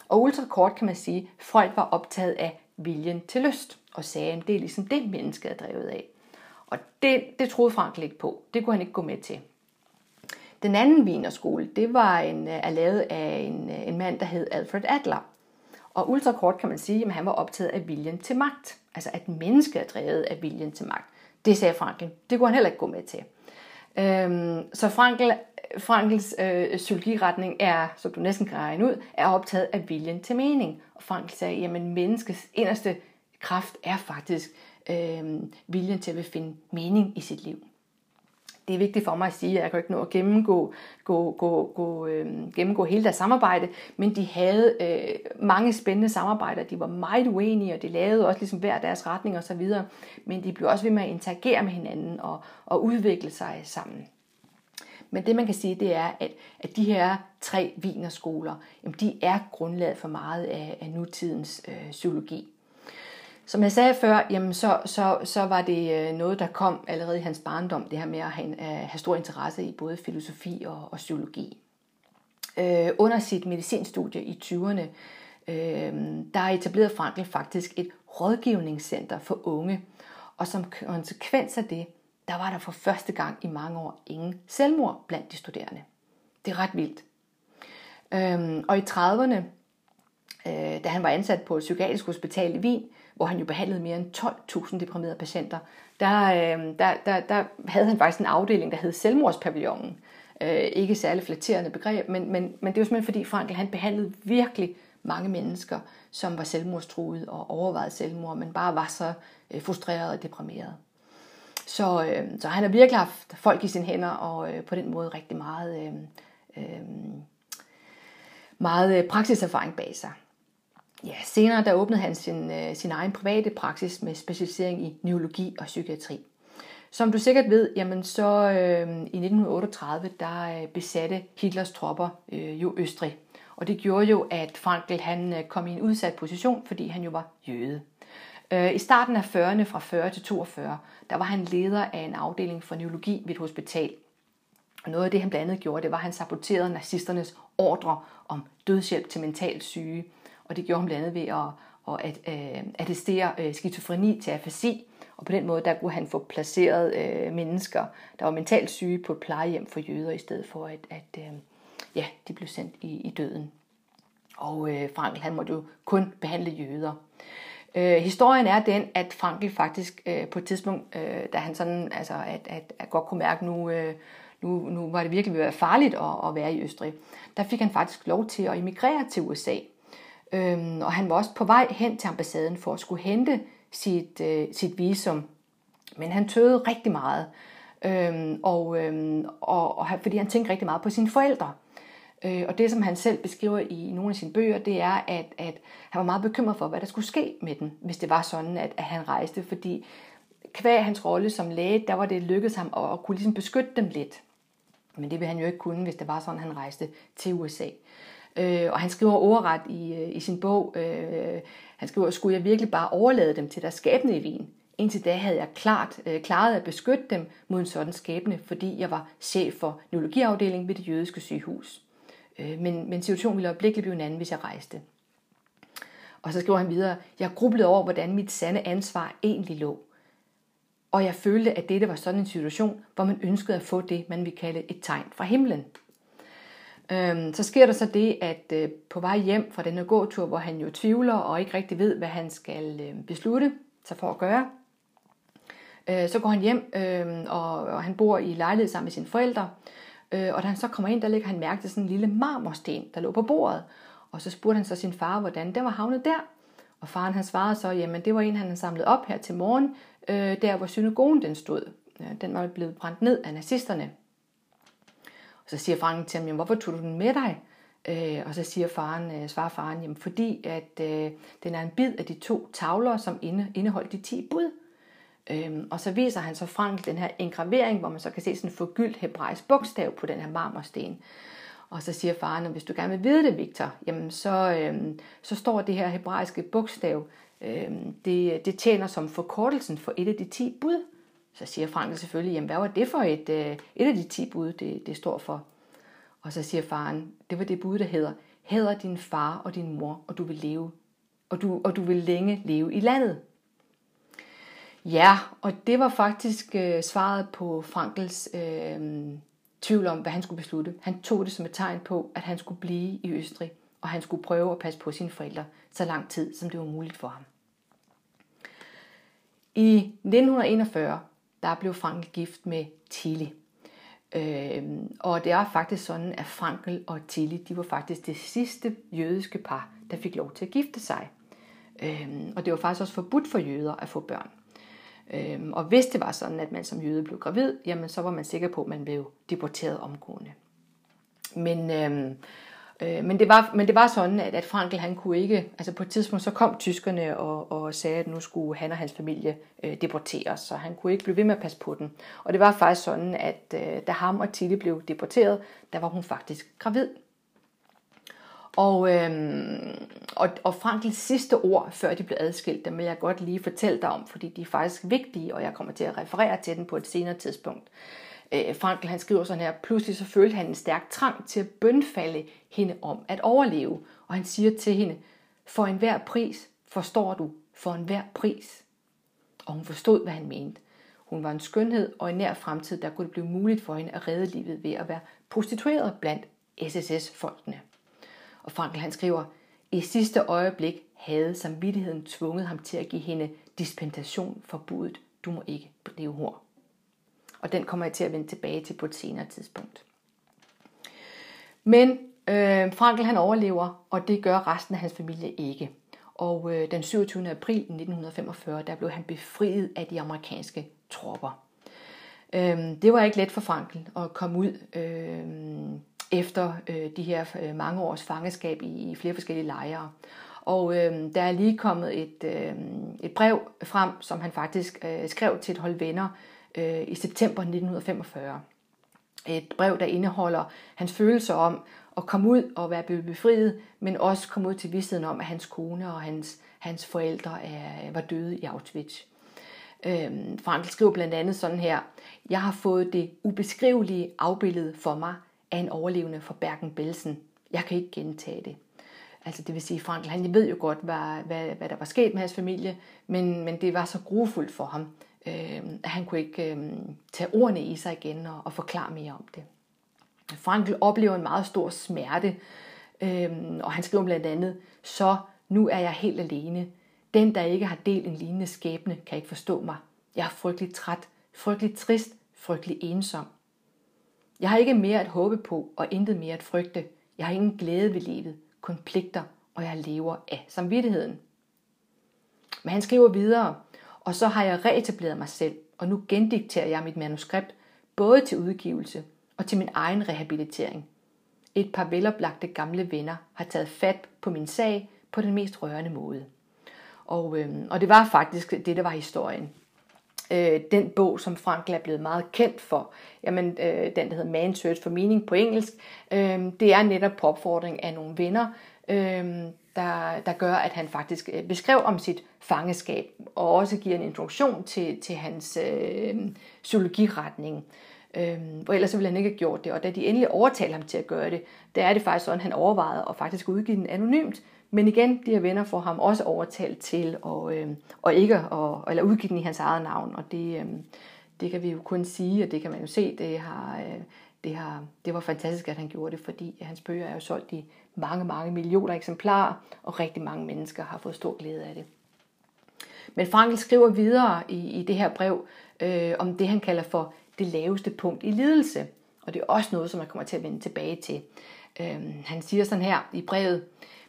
Og ultrakort kan man sige, at Freud var optaget af viljen til lyst, og sagde, at det er ligesom det, mennesket er drevet af. Og det, det troede Frankl ikke på. Det kunne han ikke gå med til. Den anden vinerskole, det var en, øh, er lavet af en, øh, en mand, der hed Alfred Adler. Og ultrakort kan man sige, at han var optaget af viljen til magt. Altså at mennesket er drevet af viljen til magt. Det sagde Frankl. Det kunne han heller ikke gå med til. Øhm, så Frankl, Frankls øh, psykologiretning er, som du næsten kan regne ud, er optaget af viljen til mening. Og Frankl sagde, at menneskets inderste kraft er faktisk øh, viljen til at finde mening i sit liv det er vigtigt for mig at sige, at jeg kan ikke nå at gennemgå, gå, gå, gå, øh, gennemgå hele deres samarbejde, men de havde øh, mange spændende samarbejder. De var meget uenige, og de lavede også ligesom hver deres retning osv., men de blev også ved med at interagere med hinanden og, og udvikle sig sammen. Men det man kan sige, det er, at, at de her tre vinerskoler, jamen, de er grundlaget for meget af, af nutidens øh, psykologi. Som jeg sagde før, jamen så, så, så var det øh, noget, der kom allerede i hans barndom, det her med at have, øh, have stor interesse i både filosofi og, og psykologi. Øh, under sit medicinstudie i 20'erne, øh, der etablerede Frankl faktisk et rådgivningscenter for unge, og som konsekvens af det, der var der for første gang i mange år ingen selvmord blandt de studerende. Det er ret vildt. Øh, og i 30'erne, øh, da han var ansat på et psykiatrisk hospital i Wien, hvor han jo behandlede mere end 12.000 deprimerede patienter, der, øh, der, der, der havde han faktisk en afdeling, der hed selvmordspavillonen. Øh, ikke særlig flatterende begreb, men, men, men det var simpelthen fordi Frankl han behandlede virkelig mange mennesker, som var selvmordstruede og overvejede selvmord, men bare var så øh, frustreret og deprimeret. Så, øh, så han har virkelig haft folk i sine hænder, og øh, på den måde rigtig meget, øh, øh, meget øh, praksiserfaring bag sig. Ja, senere der åbnede han sin, øh, sin egen private praksis med specialisering i neurologi og psykiatri. Som du sikkert ved, jamen så øh, i 1938 der øh, besatte Hitlers tropper øh, jo Østrig. Og det gjorde jo, at Frankl han øh, kom i en udsat position, fordi han jo var jøde. Øh, I starten af 40'erne, fra 40 til 42, der var han leder af en afdeling for neurologi ved et hospital. Og noget af det, han blandt andet gjorde, det var, at han saboterede nazisternes ordre om dødshjælp til mentalt syge og det gjorde han blandt andet ved at, at, at, øh, attestere øh, skizofreni til afasi, og på den måde der kunne han få placeret øh, mennesker, der var mentalt syge på et plejehjem for jøder, i stedet for at, at øh, ja, de blev sendt i, i døden. Og øh, Frankl han måtte jo kun behandle jøder. Øh, historien er den, at Frankl faktisk øh, på et tidspunkt, øh, da han sådan, altså at, at, at godt kunne mærke, nu, øh, nu, nu var det virkelig ved at være farligt at, at være i Østrig, der fik han faktisk lov til at emigrere til USA. Øhm, og han var også på vej hen til ambassaden for at skulle hente sit, øh, sit visum. Men han tøvede rigtig meget, øhm, og, øhm, og, og, fordi han tænkte rigtig meget på sine forældre. Øh, og det, som han selv beskriver i nogle af sine bøger, det er, at, at han var meget bekymret for, hvad der skulle ske med dem, hvis det var sådan, at, at han rejste. Fordi kvæg hans rolle som læge, der var det lykkedes ham at, at kunne ligesom beskytte dem lidt. Men det ville han jo ikke kunne, hvis det var sådan, han rejste til USA. Øh, og han skriver ordret i, øh, i sin bog, øh, han skriver, skulle jeg virkelig bare overlade dem til deres skæbne i Wien? Indtil da havde jeg klart øh, klaret at beskytte dem mod en sådan skæbne, fordi jeg var chef for neurologiafdelingen ved det jødiske sygehus. Øh, men, men situationen ville øjeblikkeligt blive en anden, hvis jeg rejste. Og så skriver han videre, jeg grublede over, hvordan mit sande ansvar egentlig lå. Og jeg følte, at dette var sådan en situation, hvor man ønskede at få det, man ville kalde et tegn fra himlen. Øhm, så sker der så det, at øh, på vej hjem fra denne gåtur, hvor han jo tvivler og ikke rigtig ved, hvad han skal øh, beslutte sig for at gøre, øh, så går han hjem, øh, og, og han bor i lejlighed sammen med sine forældre. Øh, og da han så kommer ind, der ligger han mærke til sådan en lille marmorsten, der lå på bordet. Og så spurgte han så sin far, hvordan den var havnet der. Og faren han svarede så, jamen det var en, han havde samlet op her til morgen, øh, der hvor synagogen den stod. Øh, den var blevet brændt ned af nazisterne. Og så siger faren til ham, jamen, hvorfor tog du den med dig? Øh, og så siger faren, øh, svarer faren, jamen, fordi at øh, den er en bid af de to tavler, som inde, indeholdt de ti bud. Øhm, og så viser han så Frank den her engravering, hvor man så kan se sådan en forgyldt hebraisk bogstav på den her marmorsten. Og så siger faren, at hvis du gerne vil vide det, Victor, jamen så, øhm, så står det her hebraiske bogstav, øhm, det, det tjener som forkortelsen for et af de ti bud. Så siger Frankel selvfølgelig, jamen hvad var det for et, øh, et af de ti bud, det, det står for? Og så siger faren, det var det bud, der hedder, hæder din far og din mor, og du vil leve, og du, og du vil længe leve i landet. Ja, og det var faktisk øh, svaret på Frankels øh, tvivl om, hvad han skulle beslutte. Han tog det som et tegn på, at han skulle blive i Østrig, og han skulle prøve at passe på sine forældre så lang tid, som det var muligt for ham. I 1941, der blev Frankel gift med Tilly. Øhm, og det er faktisk sådan, at Frankel og Tilly, de var faktisk det sidste jødiske par, der fik lov til at gifte sig. Øhm, og det var faktisk også forbudt for jøder at få børn. Øhm, og hvis det var sådan, at man som jøde blev gravid, jamen så var man sikker på, at man blev deporteret omgående. Men, øhm, øh, men, det var, men det var sådan, at, at Frankel han kunne ikke, altså på et tidspunkt så kom tyskerne og, og sagde, at nu skulle han og hans familie øh, deporteres, så han kunne ikke blive ved med at passe på den. Og det var faktisk sådan, at øh, da ham og Tilly blev deporteret, der var hun faktisk gravid. Og, øhm, og, og Frankels sidste ord, før de blev adskilt, dem vil jeg godt lige fortælle dig om, fordi de er faktisk vigtige, og jeg kommer til at referere til den på et senere tidspunkt. Øh, Frankel han skriver sådan her, pludselig så følte han en stærk trang til at bønfalde hende om at overleve. Og han siger til hende, for enhver pris, forstår du, for enhver pris. Og hun forstod, hvad han mente. Hun var en skønhed, og i nær fremtid, der kunne det blive muligt for hende at redde livet ved at være prostitueret blandt SSS-folkene. Og Frankl han skriver, i sidste øjeblik havde samvittigheden tvunget ham til at give hende dispensation for budet, du må ikke blive hår. Og den kommer jeg til at vende tilbage til på et senere tidspunkt. Men øh, Frankel han overlever, og det gør resten af hans familie ikke. Og øh, den 27. april 1945, der blev han befriet af de amerikanske tropper. Øh, det var ikke let for Frankel at komme ud øh, efter øh, de her øh, mange års fangeskab i, i flere forskellige lejre. Og øh, der er lige kommet et, øh, et brev frem, som han faktisk øh, skrev til et hold venner øh, i september 1945. Et brev, der indeholder hans følelser om at komme ud og være blevet befriet, men også komme ud til vidstheden om, at hans kone og hans, hans forældre er, var døde i Auschwitz. Øhm, Frankl skriver blandt andet sådan her, Jeg har fået det ubeskrivelige afbillede for mig af en overlevende fra Bergen-Belsen. Jeg kan ikke gentage det. Altså det vil sige, Frankl, han ved jo godt, hvad, hvad, hvad der var sket med hans familie, men, men det var så grufuldt for ham, øh, at han kunne ikke øh, tage ordene i sig igen og, og forklare mere om det. Frankl oplever en meget stor smerte, øh, og han skriver blandt andet, så nu er jeg helt alene. Den, der ikke har delt en lignende skæbne, kan ikke forstå mig. Jeg er frygtelig træt, frygtelig trist, frygtelig ensom. Jeg har ikke mere at håbe på og intet mere at frygte. Jeg har ingen glæde ved livet, kun pligter, og jeg lever af samvittigheden. Men han skriver videre, og så har jeg reetableret mig selv, og nu gendikterer jeg mit manuskript, både til udgivelse og til min egen rehabilitering. Et par veloplagte gamle venner har taget fat på min sag på den mest rørende måde. Og, øh, og det var faktisk det, der var historien øh, den bog, som Frankl er blevet meget kendt for, jamen, øh, den der hedder Man Search for Meaning på engelsk, øh, det er netop på opfordring af nogle venner, øh, der, der gør, at han faktisk øh, beskrev om sit fangeskab, og også giver en introduktion til, til hans øh, psykologiretning. Øh, for ellers ville han ikke have gjort det, og da de endelig overtalte ham til at gøre det, der er det faktisk sådan, at han overvejede at faktisk udgive den anonymt, men igen, de her venner får ham også overtalt til at, øhm, og ikke at, eller udgive den i hans eget navn, og det, øhm, det kan vi jo kun sige, og det kan man jo se, det har, øh, det, har, det var fantastisk, at han gjorde det, fordi hans bøger er jo solgt i mange, mange millioner eksemplarer, og rigtig mange mennesker har fået stor glæde af det. Men Frankl skriver videre i, i det her brev øh, om det, han kalder for det laveste punkt i lidelse. Og det er også noget, som man kommer til at vende tilbage til. Øhm, han siger sådan her i brevet,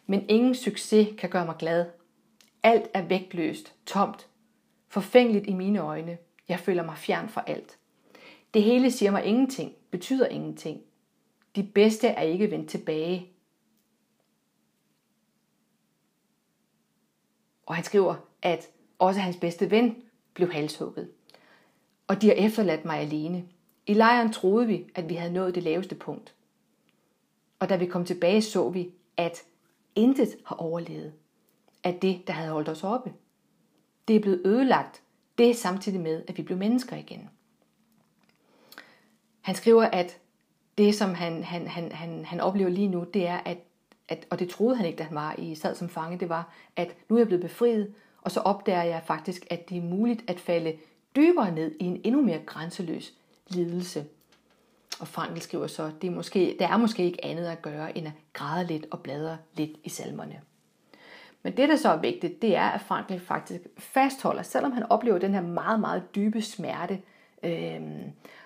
men ingen succes kan gøre mig glad. Alt er vægtløst, tomt, forfængeligt i mine øjne. Jeg føler mig fjern fra alt. Det hele siger mig ingenting, betyder ingenting. De bedste er ikke vendt tilbage. Og han skriver, at også hans bedste ven blev halshugget. Og de har efterladt mig alene. I lejren troede vi, at vi havde nået det laveste punkt. Og da vi kom tilbage, så vi, at intet har overlevet af det, der havde holdt os oppe. Det er blevet ødelagt. Det er samtidig med, at vi blev mennesker igen. Han skriver, at det, som han, han, han, han, han oplever lige nu, det er, at, at, og det troede han ikke, da han var i sad som fange, det var, at nu er jeg blevet befriet, og så opdager jeg faktisk, at det er muligt at falde dybere ned i en endnu mere grænseløs lidelse. Og Frankl skriver så, det er måske, der er måske ikke andet at gøre, end at græde lidt og bladre lidt i salmerne. Men det, der så er vigtigt, det er, at Frankl faktisk fastholder, selvom han oplever den her meget, meget dybe smerte, øh,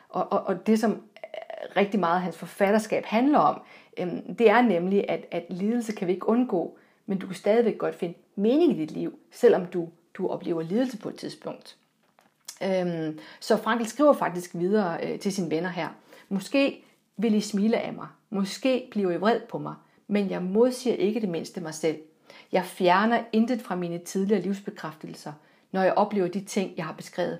og, og, og det, som øh, rigtig meget af hans forfatterskab handler om, øh, det er nemlig, at, at lidelse kan vi ikke undgå, men du kan stadigvæk godt finde mening i dit liv, selvom du, du oplever lidelse på et tidspunkt. Øhm, så Frankl skriver faktisk videre øh, til sine venner her. Måske vil I smile af mig. Måske bliver I vred på mig. Men jeg modsiger ikke det mindste mig selv. Jeg fjerner intet fra mine tidligere livsbekræftelser, når jeg oplever de ting, jeg har beskrevet.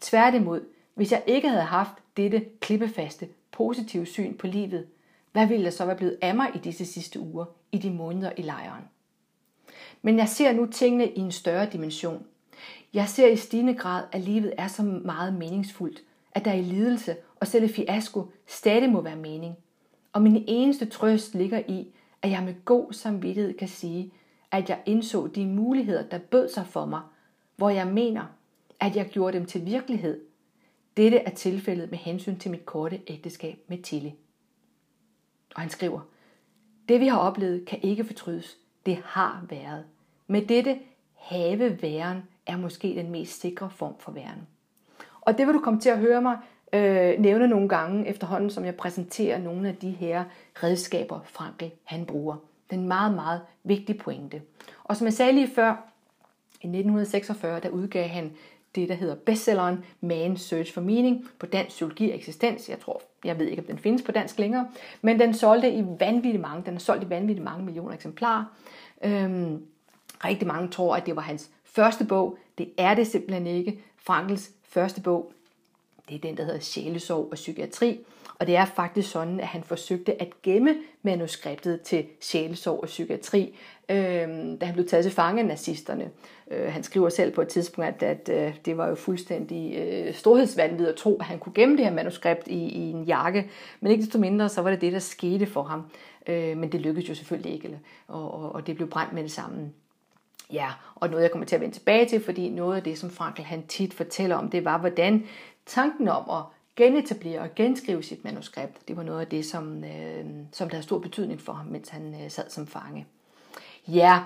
Tværtimod, hvis jeg ikke havde haft dette klippefaste, positive syn på livet, hvad ville der så være blevet af mig i disse sidste uger, i de måneder i lejren? Men jeg ser nu tingene i en større dimension. Jeg ser i stigende grad, at livet er så meget meningsfuldt, at der i lidelse og selv i fiasko stadig må være mening. Og min eneste trøst ligger i, at jeg med god samvittighed kan sige, at jeg indså de muligheder, der bød sig for mig, hvor jeg mener, at jeg gjorde dem til virkelighed. Dette er tilfældet med hensyn til mit korte ægteskab med Tilly. Og han skriver, det vi har oplevet kan ikke fortrydes. Det har været. Med dette have væren er måske den mest sikre form for væren. Og det vil du komme til at høre mig øh, nævne nogle gange efterhånden, som jeg præsenterer nogle af de her redskaber, Frankel han bruger. Den meget, meget vigtige pointe. Og som jeg sagde lige før, i 1946, der udgav han det, der hedder bestselleren Man's Search for Meaning på dansk psykologi og eksistens. Jeg tror, jeg ved ikke, om den findes på dansk længere, men den solgte i vanvittigt mange, den er solgt i vanvittigt mange millioner eksemplarer. Øhm, rigtig mange tror, at det var hans første bog. Det er det simpelthen ikke. Frankels første bog, det er den, der hedder Sjælesorg og Psykiatri. Og det er faktisk sådan, at han forsøgte at gemme manuskriptet til Sjælesorg og Psykiatri, øh, da han blev taget til fange af nazisterne. Øh, han skriver selv på et tidspunkt, at, at øh, det var jo fuldstændig øh, storhedsvanvid at tro, at han kunne gemme det her manuskript i, i en jakke. Men ikke desto mindre, så var det det, der skete for ham. Øh, men det lykkedes jo selvfølgelig ikke, og, og, og det blev brændt med det samme. Ja, og noget jeg kommer til at vende tilbage til, fordi noget af det, som Frankl han tit fortæller om, det var, hvordan tanken om at genetablere og genskrive sit manuskript, det var noget af det, som, øh, som der havde stor betydning for ham, mens han øh, sad som fange. Ja,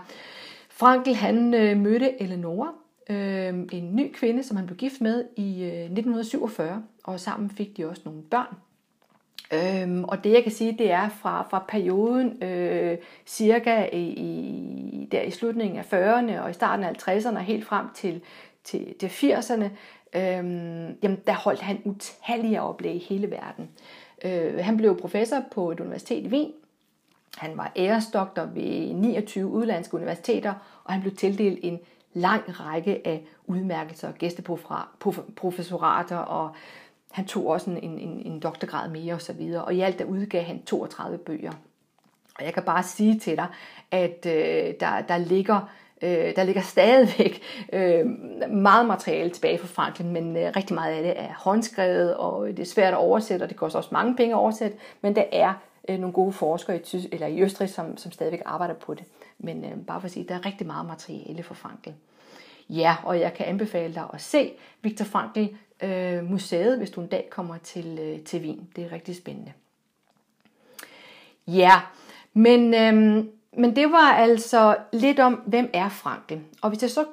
Frankl han øh, mødte Eleonora, øh, en ny kvinde, som han blev gift med i øh, 1947, og sammen fik de også nogle børn. Øhm, og det jeg kan sige, det er fra, fra perioden øh, cirka i, i, der i slutningen af 40'erne og i starten af 50'erne helt frem til, til, til 80'erne, øhm, jamen der holdt han utallige oplæg i hele verden. Øh, han blev professor på et universitet i Wien. Han var æresdoktor ved 29 udlandske universiteter, og han blev tildelt en lang række af udmærkelser, og gæsteprofessorater og han tog også en, en, en doktorgrad mere osv. Og, og i alt der udgav han 32 bøger. Og jeg kan bare sige til dig, at øh, der, der ligger øh, der ligger stadigvæk øh, meget materiale tilbage fra Franklin, men øh, rigtig meget af det er håndskrevet, og det er svært at oversætte, og det koster også mange penge at oversætte, men der er øh, nogle gode forskere i, Tys- eller i Østrig, som, som stadigvæk arbejder på det. Men øh, bare for at sige, der er rigtig meget materiale fra Franklin. Ja, og jeg kan anbefale dig at se Victor Frankl øh, museet, hvis du en dag kommer til, øh, til Wien. Det er rigtig spændende. Ja, men, øh, men det var altså lidt om, hvem er Frankl? Og hvis jeg så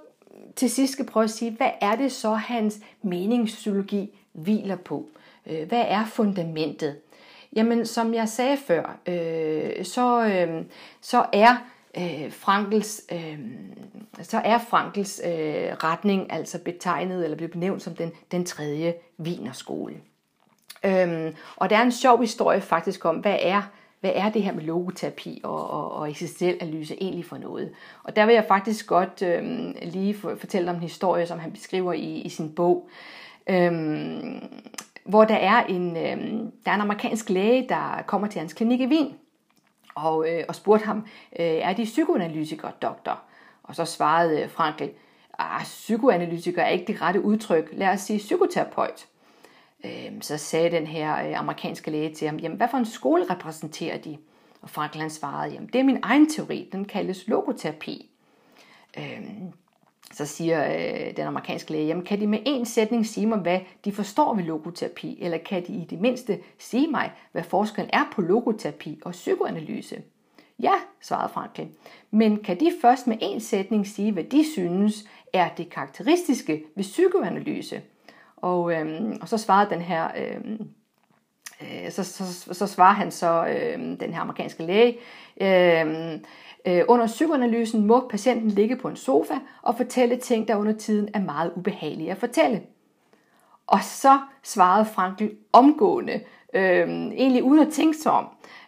til sidst skal prøve at sige, hvad er det så, hans meningspsykologi hviler på? Øh, hvad er fundamentet? Jamen, som jeg sagde før, øh, så, øh, så er øh, Frankels, øh, så er Frankels øh, retning altså betegnet eller bliver benævnt som den, den tredje vinerskole. Øhm, og der er en sjov historie faktisk om, hvad er hvad er det her med logoterapi og, og, og eksistentiel analyse egentlig for noget? Og der vil jeg faktisk godt øhm, lige fortælle om en historie, som han beskriver i, i sin bog. Øhm, hvor der er en, øhm, der er en amerikansk læge, der kommer til hans klinik i Wien, og, øh, og spurgte ham, øh, er de psykoanalytikere, doktor? Og så svarede øh, Frankl, ah, psykoanalytiker er ikke det rette udtryk, lad os sige psykoterapeut. Øh, så sagde den her øh, amerikanske læge til ham, jamen hvad for en skole repræsenterer de? Og Frankl han svarede, jamen det er min egen teori, den kaldes logoterapi. Øh, så siger øh, den amerikanske læge, jamen kan de med en sætning sige mig, hvad de forstår ved logoterapi, eller kan de i det mindste sige mig, hvad forskellen er på logoterapi og psykoanalyse? Ja, svarede Franklin, men kan de først med en sætning sige, hvad de synes er det karakteristiske ved psykoanalyse? Og, øhm, og så svarede den her, øhm, øh, øh så, så, så svarer han så, øhm, den her amerikanske læge, øhm, Øh, Øh, under psykoanalysen må patienten ligge på en sofa og fortælle ting, der under tiden er meget ubehagelige at fortælle. Og så svarede Frankl omgående, øh, egentlig uden at tænke sig om,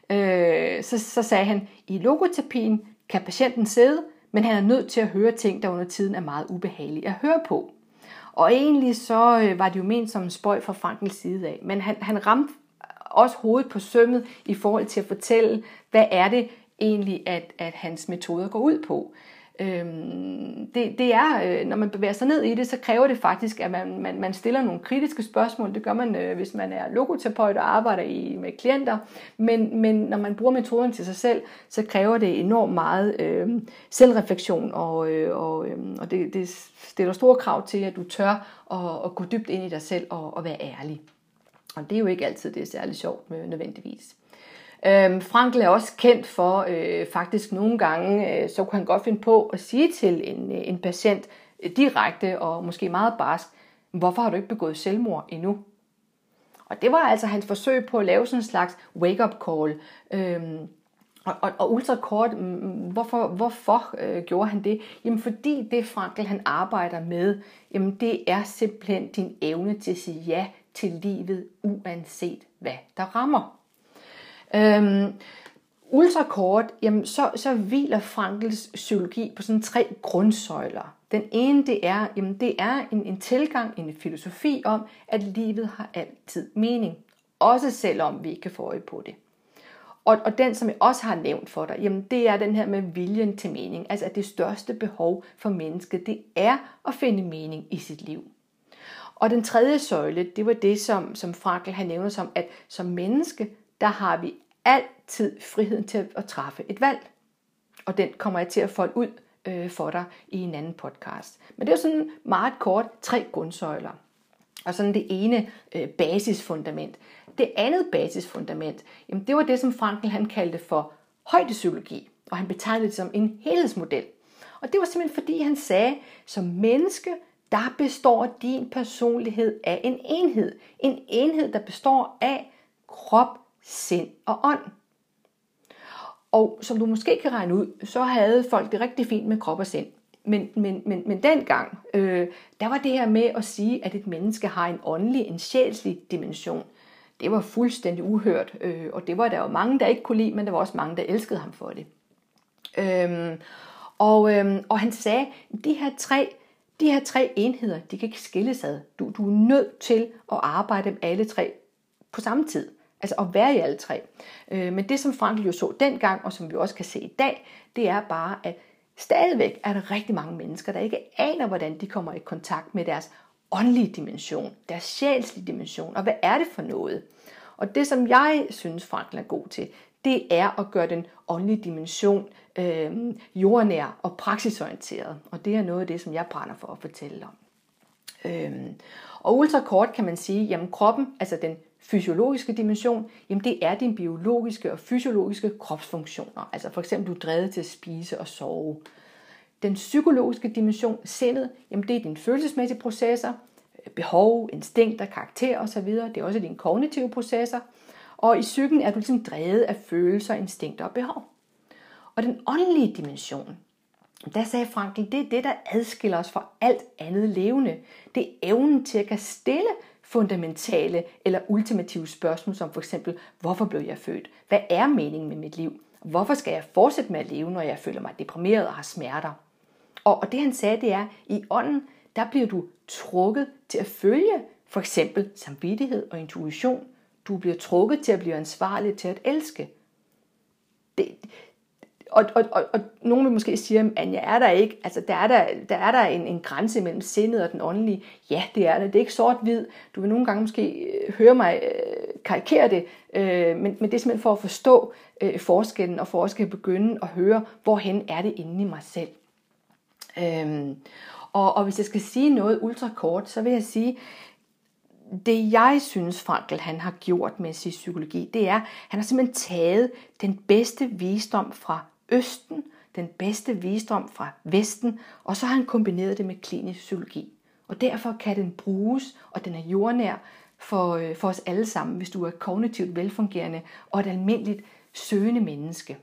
øh, så, så sagde han, i logoterapien kan patienten sidde, men han er nødt til at høre ting, der under tiden er meget ubehagelige at høre på. Og egentlig så øh, var det jo ment som en spøj fra Frankels side af, men han, han ramte også hovedet på sømmet i forhold til at fortælle, hvad er det, egentlig, at, at hans metoder går ud på. Øhm, det, det er, øh, når man bevæger sig ned i det, så kræver det faktisk, at man, man, man stiller nogle kritiske spørgsmål. Det gør man, øh, hvis man er logoterapeut og arbejder i, med klienter. Men, men når man bruger metoden til sig selv, så kræver det enormt meget øh, selvreflektion, og, øh, og, øh, og det, det stiller store krav til, at du tør at, at gå dybt ind i dig selv og, og være ærlig. Og det er jo ikke altid, det er særlig sjovt med, nødvendigvis. Øhm, Frankl er også kendt for, øh, faktisk nogle gange, øh, så kunne han godt finde på at sige til en, øh, en patient øh, direkte og måske meget barsk, hvorfor har du ikke begået selvmord endnu? Og det var altså hans forsøg på at lave sådan en slags wake-up call. Øhm, og, og, og ultrakort, mm, mm, hvorfor, hvorfor øh, gjorde han det? Jamen fordi det Frankl han arbejder med, jamen det er simpelthen din evne til at sige ja til livet, uanset hvad der rammer. Øhm, ultrakort, jamen så, så hviler Frankels psykologi på sådan tre grundsøjler. Den ene, det er, jamen det er en, en tilgang, en filosofi om, at livet har altid mening. Også selvom vi ikke kan få øje på det. Og, og den, som jeg også har nævnt for dig, jamen det er den her med viljen til mening. Altså at det største behov for mennesket, det er at finde mening i sit liv. Og den tredje søjle, det var det, som, som Frankl han nævner som, at som menneske, der har vi altid friheden til at træffe et valg. Og den kommer jeg til at folde ud øh, for dig i en anden podcast. Men det er sådan meget kort tre grundsøjler. Og sådan det ene øh, basisfundament. Det andet basisfundament, jamen det var det, som Frankl han kaldte for højdepsykologi. Og han betegnede det som en helhedsmodel. Og det var simpelthen fordi han sagde, som menneske, der består din personlighed af en enhed. En enhed, der består af krop, sind og ånd. Og som du måske kan regne ud, så havde folk det rigtig fint med krop og sind. Men, men, men, men dengang, øh, der var det her med at sige, at et menneske har en åndelig, en sjælslig dimension. Det var fuldstændig uhørt, øh, og det var der jo mange, der ikke kunne lide, men der var også mange, der elskede ham for det. Øhm, og, øhm, og han sagde, de her tre de her tre enheder, de kan ikke skilles ad. Du, du er nødt til at arbejde med alle tre på samme tid. Altså at være i alle tre. Øh, men det, som Frankl jo så dengang, og som vi også kan se i dag, det er bare, at stadigvæk er der rigtig mange mennesker, der ikke aner, hvordan de kommer i kontakt med deres åndelige dimension, deres sjælslige dimension, og hvad er det for noget? Og det, som jeg synes, Frankl er god til, det er at gøre den åndelige dimension øh, jordnær og praksisorienteret. Og det er noget af det, som jeg brænder for at fortælle om. Øh, og ultrakort kan man sige, jamen kroppen, altså den fysiologiske dimension, jamen det er dine biologiske og fysiologiske kropsfunktioner. Altså for eksempel, du er drevet til at spise og sove. Den psykologiske dimension, sindet, jamen det er dine følelsesmæssige processer, behov, instinkter, karakter osv. Det er også dine kognitive processer. Og i psyken er du ligesom drevet af følelser, instinkter og behov. Og den åndelige dimension, der sagde Frankl, det er det, der adskiller os fra alt andet levende. Det er evnen til at kan stille fundamentale eller ultimative spørgsmål, som for eksempel, hvorfor blev jeg født? Hvad er meningen med mit liv? Hvorfor skal jeg fortsætte med at leve, når jeg føler mig deprimeret og har smerter? Og, og det han sagde, det er, i ånden, der bliver du trukket til at følge for eksempel samvittighed og intuition. Du bliver trukket til at blive ansvarlig til at elske. Det, og, og, og, og nogen vil måske sige, at jeg er der ikke, altså der er der, der, er der en, en grænse mellem sindet og den åndelige. Ja, det er det. Det er ikke sort-hvid. Du vil nogle gange måske øh, høre mig øh, karikere det, øh, men, men det er simpelthen for at forstå øh, forskellen, og for at skal begynde at høre, hvorhen er det inde i mig selv. Øhm, og, og hvis jeg skal sige noget ultra kort, så vil jeg sige, det jeg synes Frankl han har gjort med sin psykologi, det er, han har simpelthen taget den bedste visdom fra Østen, den bedste visdom fra Vesten, og så har han kombineret det med klinisk psykologi. Og derfor kan den bruges, og den er jordnær for, øh, for os alle sammen, hvis du er kognitivt velfungerende og et almindeligt søgende menneske.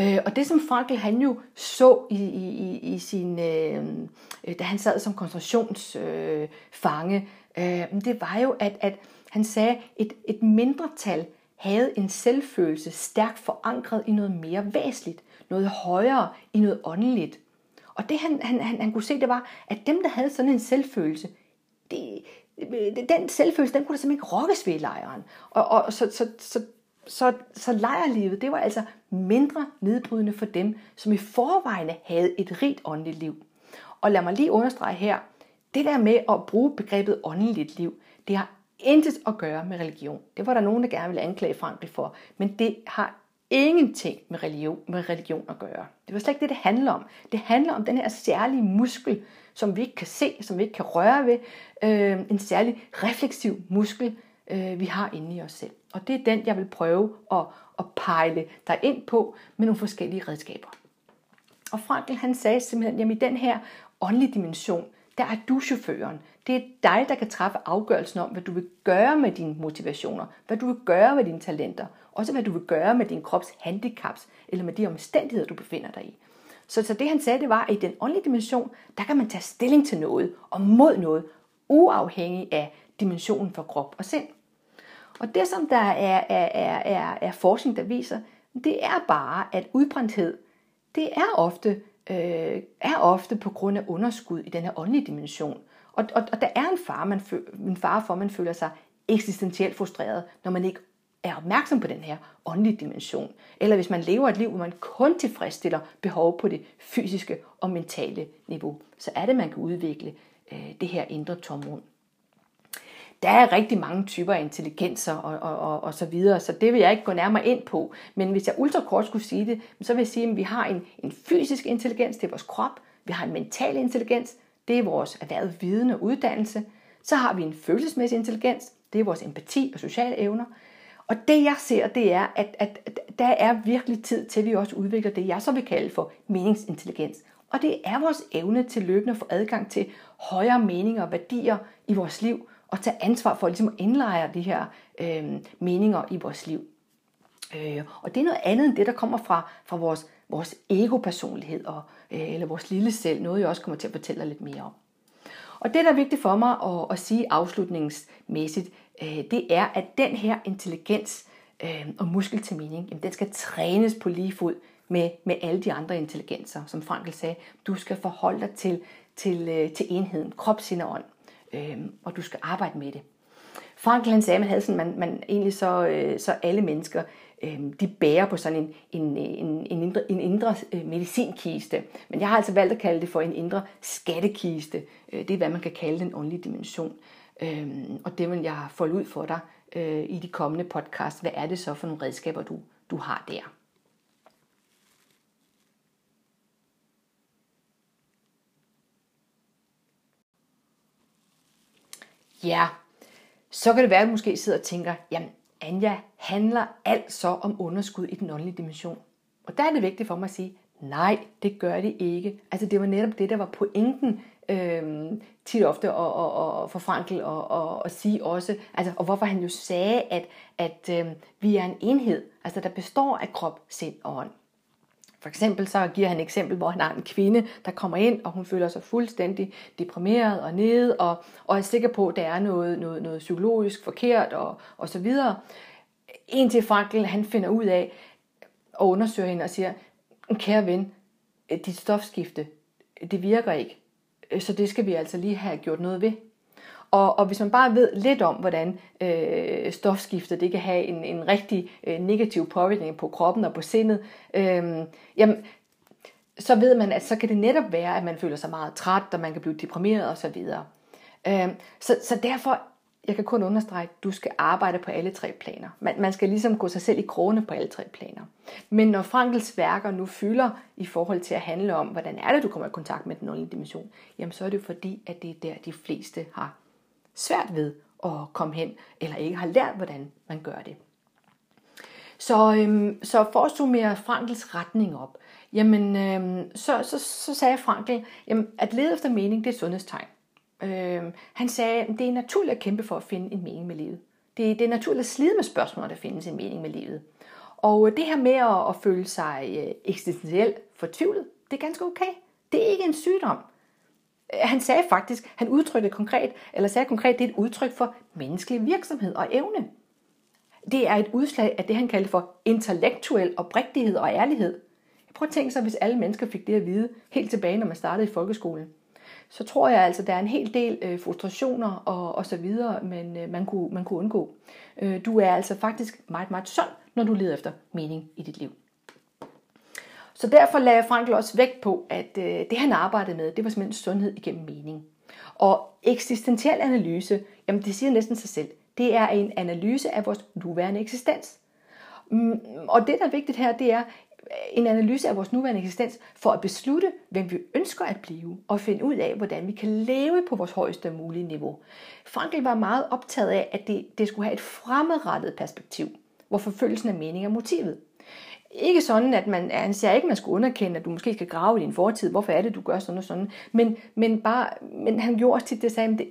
Øh, og det som Frankl han jo så i, i, i sin, øh, da han sad som koncentrationsfange, øh, øh, det var jo, at, at han sagde, et, et mindretal havde en selvfølelse stærkt forankret i noget mere væsentligt, noget højere, i noget åndeligt. Og det han, han, han, han kunne se, det var, at dem, der havde sådan en selvfølelse, det, den selvfølelse, den kunne der simpelthen ikke rokkes ved i lejren. Og, og så, så, så, så, så lejrlivet, det var altså mindre nedbrydende for dem, som i forvejen havde et rigt åndeligt liv. Og lad mig lige understrege her, det der med at bruge begrebet åndeligt liv, det har intet at gøre med religion. Det var der nogen, der gerne ville anklage Frankrig for. Men det har ingenting med religion, med religion at gøre. Det var slet ikke det, det handler om. Det handler om den her særlige muskel, som vi ikke kan se, som vi ikke kan røre ved. Øh, en særlig refleksiv muskel, øh, vi har inde i os selv. Og det er den, jeg vil prøve at, at pejle dig ind på med nogle forskellige redskaber. Og Frankl han sagde simpelthen, at i den her åndelige dimension, der er du chaufføren. Det er dig, der kan træffe afgørelsen om, hvad du vil gøre med dine motivationer, hvad du vil gøre med dine talenter, også hvad du vil gøre med din krops handicaps, eller med de omstændigheder, du befinder dig i. Så, så det han sagde, det var, at i den åndelige dimension, der kan man tage stilling til noget, og mod noget, uafhængig af dimensionen for krop og sind. Og det, som der er, er, er, er, er forskning, der viser, det er bare, at udbrændthed, det er ofte øh, er ofte på grund af underskud i den her åndelige dimension. Og, og, og der er en far, man føl, en far for, at man føler sig eksistentielt frustreret, når man ikke er opmærksom på den her åndelige dimension. Eller hvis man lever et liv, hvor man kun tilfredsstiller behov på det fysiske og mentale niveau, så er det, man kan udvikle øh, det her indre tomrum der er rigtig mange typer af intelligenser og, og, og, og så videre, så det vil jeg ikke gå nærmere ind på. Men hvis jeg ultrakort skulle sige det, så vil jeg sige, at vi har en, en fysisk intelligens, det er vores krop. Vi har en mental intelligens, det er vores erhvervet viden og uddannelse. Så har vi en følelsesmæssig intelligens, det er vores empati og sociale evner. Og det jeg ser, det er, at, at, at der er virkelig tid til, at vi også udvikler det, jeg så vil kalde for meningsintelligens. Og det er vores evne til løbende at få adgang til højere meninger og værdier i vores liv, og tage ansvar for ligesom at indlejre de her øh, meninger i vores liv. Øh, og det er noget andet end det, der kommer fra, fra vores, vores ego-personlighed, og, øh, eller vores lille selv, noget jeg også kommer til at fortælle lidt mere om. Og det, der er vigtigt for mig at, at sige afslutningsmæssigt, øh, det er, at den her intelligens øh, og muskel til mening, jamen, den skal trænes på lige fod med, med alle de andre intelligenser. Som Frankl sagde, du skal forholde dig til, til, øh, til enheden, krop, sind og ånd øh, og du skal arbejde med det. Frankl han sagde, at man havde sådan, man, man egentlig så, øh, så alle mennesker, øh, de bærer på sådan en, en, en, en indre, en indre øh, medicinkiste. Men jeg har altså valgt at kalde det for en indre skattekiste. Øh, det er, hvad man kan kalde den åndelige dimension. Øh, og det vil jeg folde ud for dig øh, i de kommende podcast. Hvad er det så for nogle redskaber, du, du har der? Ja, så kan det være, at du måske sidder og tænker, jamen Anja, handler alt så om underskud i den åndelige dimension? Og der er det vigtigt for mig at sige, nej, det gør det ikke. Altså det var netop det, der var pointen øh, tit ofte og, og, og for Frankel og, og, og sige også, altså, og hvorfor han jo sagde, at, at øh, vi er en enhed, altså der består af krop, sind og ånd. For eksempel så giver han et eksempel, hvor han har en kvinde, der kommer ind, og hun føler sig fuldstændig deprimeret og nede, og, og er sikker på, at der er noget, noget, noget psykologisk forkert, og, og så videre. Indtil Frankel, han finder ud af, og undersøger hende og siger, kære ven, dit stofskifte, det virker ikke. Så det skal vi altså lige have gjort noget ved. Og, og hvis man bare ved lidt om, hvordan øh, stofskiftet det kan have en, en rigtig øh, negativ påvirkning på kroppen og på sindet, øh, jamen, så ved man, at så kan det netop være, at man føler sig meget træt, og man kan blive deprimeret osv. Øh, så, så derfor, jeg kan kun understrege, at du skal arbejde på alle tre planer. Man, man skal ligesom gå sig selv i krone på alle tre planer. Men når Frankels værker nu fylder i forhold til at handle om, hvordan er det, du kommer i kontakt med den åndelige dimension, jamen så er det fordi, at det er der, de fleste har svært ved at komme hen, eller ikke har lært, hvordan man gør det. Så, øhm, så for at summere Frankels retning op, jamen, øhm, så, så, så sagde Frankel, jamen, at lede efter mening, det er et sundhedstegn. Øhm, han sagde, at det er naturligt at kæmpe for at finde en mening med livet. Det, det er naturligt at slide med spørgsmål, der findes en mening med livet. Og øh, det her med at, at føle sig øh, eksistentielt fortvivlet, det er ganske okay. Det er ikke en sygdom. Han sagde faktisk, han udtrykte konkret, eller sagde konkret, det er et udtryk for menneskelig virksomhed og evne. Det er et udslag af det, han kaldte for intellektuel oprigtighed og ærlighed. Jeg prøver at tænke sig, hvis alle mennesker fik det at vide helt tilbage, når man startede i folkeskolen. Så tror jeg altså, der er en hel del øh, frustrationer og, og så videre, men øh, man, kunne, man kunne undgå. Øh, du er altså faktisk meget, meget sund, når du leder efter mening i dit liv. Så derfor lagde Frankl også vægt på, at øh, det han arbejdede med, det var simpelthen sundhed igennem mening. Og eksistentiel analyse, jamen det siger næsten sig selv, det er en analyse af vores nuværende eksistens. Mm, og det, der er vigtigt her, det er øh, en analyse af vores nuværende eksistens for at beslutte, hvem vi ønsker at blive, og finde ud af, hvordan vi kan leve på vores højeste mulige niveau. Frankl var meget optaget af, at det, det skulle have et fremadrettet perspektiv, hvor forfølgelsen af mening er motivet. Ikke sådan, at man, han siger ikke, at man skulle underkende, at du måske skal grave i din fortid. Hvorfor er det, du gør sådan og sådan? Men, men, bare, men han gjorde også tit det, sagde, det,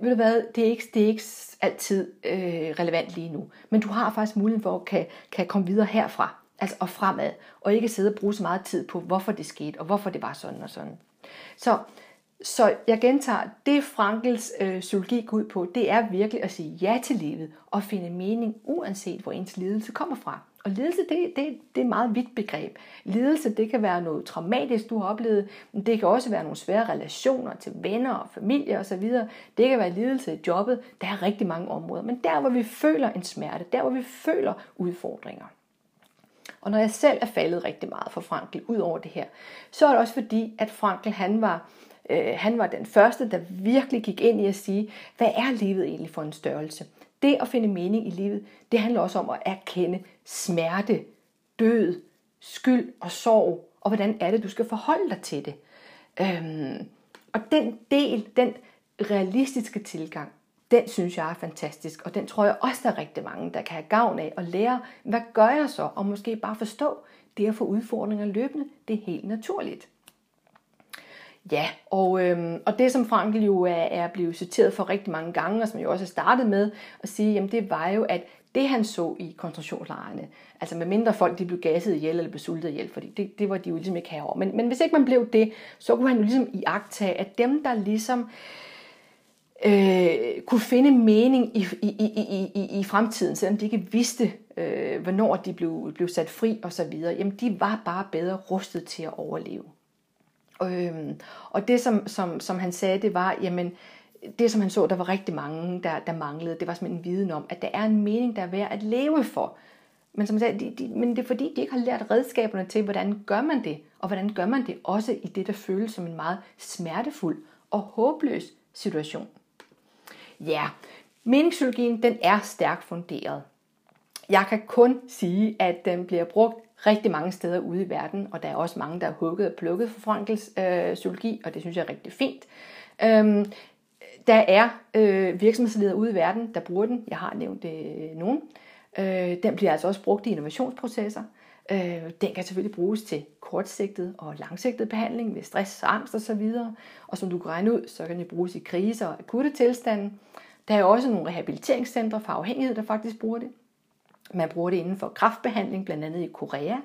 ved du hvad, det er ikke, det er ikke altid øh, relevant lige nu. Men du har faktisk muligheden for at kan, kan komme videre herfra, altså og fremad, og ikke sidde og bruge så meget tid på, hvorfor det skete, og hvorfor det var sådan og sådan. Så, så jeg gentager, det Frankels øh, psykologi går ud på, det er virkelig at sige ja til livet, og finde mening, uanset hvor ens lidelse kommer fra. Og lidelse, det, det, det er et meget vidt begreb. Lidelse, det kan være noget traumatisk, du har oplevet, men det kan også være nogle svære relationer til venner og familie osv. Det kan være lidelse i jobbet. Der er rigtig mange områder. Men der, hvor vi føler en smerte, der, hvor vi føler udfordringer. Og når jeg selv er faldet rigtig meget for Frankl ud over det her, så er det også fordi, at Frankl han var, øh, han var den første, der virkelig gik ind i at sige, hvad er livet egentlig for en størrelse? Det at finde mening i livet, det handler også om at erkende smerte, død, skyld og sorg, og hvordan er det, du skal forholde dig til det. Øhm, og den del, den realistiske tilgang, den synes jeg er fantastisk, og den tror jeg også, der er rigtig mange, der kan have gavn af at lære, hvad gør jeg så, og måske bare forstå, det at få udfordringer løbende, det er helt naturligt. Ja, og, øhm, og det som Frankl jo er, er blevet citeret for rigtig mange gange, og som jeg også har startet med at sige, jamen det var jo, at det han så i koncentrationslejrene, altså med mindre folk de blev gasset ihjel eller blev sultet ihjel, fordi det, det var de jo ligesom ikke herovre. Men, men hvis ikke man blev det, så kunne han jo ligesom iagtage, at dem der ligesom øh, kunne finde mening i, i, i, i, i fremtiden, selvom de ikke vidste, øh, hvornår de blev, blev sat fri osv., jamen de var bare bedre rustet til at overleve. Øhm, og det, som, som, som han sagde, det var, jamen, det som han så, der var rigtig mange, der, der manglede, det var simpelthen en viden om, at der er en mening, der er værd at leve for. Men som sagde, de, de, men det er fordi, de ikke har lært redskaberne til, hvordan gør man det, og hvordan gør man det også i det, der føles som en meget smertefuld og håbløs situation. Ja, meningspsykologien, den er stærkt funderet. Jeg kan kun sige, at den bliver brugt rigtig mange steder ude i verden, og der er også mange, der er hugget og plukket for Frankels øh, psykologi, og det synes jeg er rigtig fint. Øhm, der er øh, virksomhedsledere ude i verden, der bruger den. Jeg har nævnt øh, nogen. Øh, den bliver altså også brugt i innovationsprocesser. Øh, den kan selvfølgelig bruges til kortsigtet og langsigtet behandling ved stress, angst osv. Og som du kan regne ud, så kan den bruges i kriser og akutte tilstande. Der er også nogle rehabiliteringscentre for afhængighed, der faktisk bruger det. Man bruger det inden for kraftbehandling, blandt andet i Korea.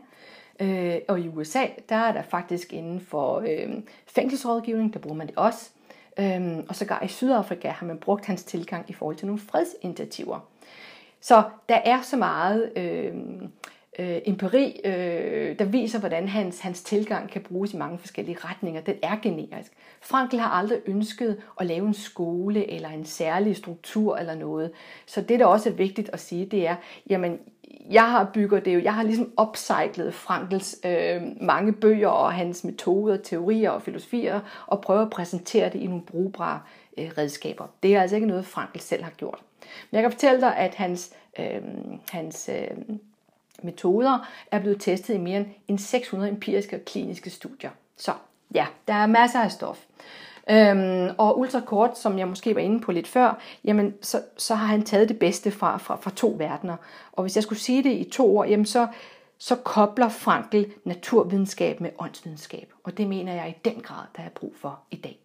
Øh, og i USA, der er der faktisk inden for øh, fængselsrådgivning, der bruger man det også. Øhm, og sågar i Sydafrika har man brugt hans tilgang i forhold til nogle fredsinitiativer. Så der er så meget øh, øh, empiri, øh, der viser, hvordan hans, hans tilgang kan bruges i mange forskellige retninger. Den er generisk. Frankl har aldrig ønsket at lave en skole eller en særlig struktur eller noget. Så det, der også er vigtigt at sige, det er, jamen, jeg har bygget det jo, jeg har ligesom opcyclet Frankels øh, mange bøger og hans metoder, teorier og filosofier, og prøver at præsentere det i nogle brugbare øh, redskaber. Det er altså ikke noget, Frankel selv har gjort. Men jeg kan fortælle dig, at hans, øh, hans øh, metoder er blevet testet i mere end 600 empiriske og kliniske studier. Så ja, der er masser af stof. Øhm, og ultrakort, som jeg måske var inde på lidt før, jamen så, så har han taget det bedste fra, fra, fra to verdener. Og hvis jeg skulle sige det i to ord, jamen så, så kobler Frankl naturvidenskab med åndsvidenskab. Og det mener jeg i den grad, der er brug for i dag.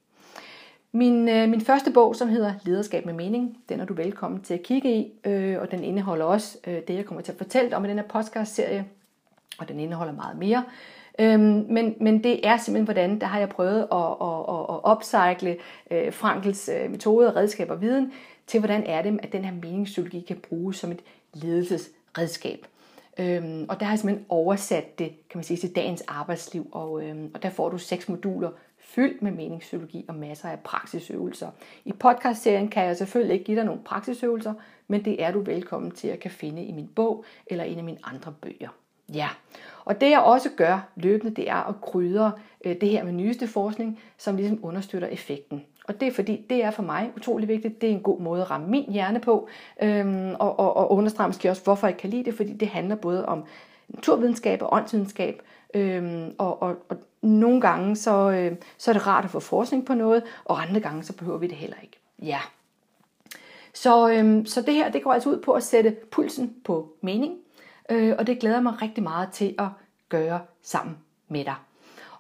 Min, øh, min første bog, som hedder Lederskab med mening, den er du velkommen til at kigge i, øh, og den indeholder også øh, det, jeg kommer til at fortælle om i den her podcast-serie, og den indeholder meget mere. Øhm, men, men det er simpelthen, hvordan der har jeg prøvet at, at, at, at opcycle øh, Frankels øh, metode, redskaber og viden, til hvordan er det, at den her meningspsykologi kan bruges som et ledelsesredskab. Øhm, og der har jeg simpelthen oversat det, kan man sige, til dagens arbejdsliv, og, øhm, og der får du seks moduler fyldt med meningspsykologi og masser af praksisøvelser. I podcastserien kan jeg selvfølgelig ikke give dig nogle praksisøvelser, men det er du velkommen til at kan finde i min bog eller en af mine andre bøger. Ja, og det jeg også gør løbende, det er at krydre øh, det her med nyeste forskning, som ligesom understøtter effekten. Og det er fordi, det er for mig utrolig vigtigt. Det er en god måde at ramme min hjerne på, øhm, og, og, og understrege måske også, hvorfor jeg kan lide det, fordi det handler både om naturvidenskab og åndsvidenskab, øhm, og, og, og nogle gange så, øh, så er det rart at få forskning på noget, og andre gange så behøver vi det heller ikke. Ja. Så, øhm, så det her, det går altså ud på at sætte pulsen på mening, øh, og det glæder mig rigtig meget til at gøre sammen med dig.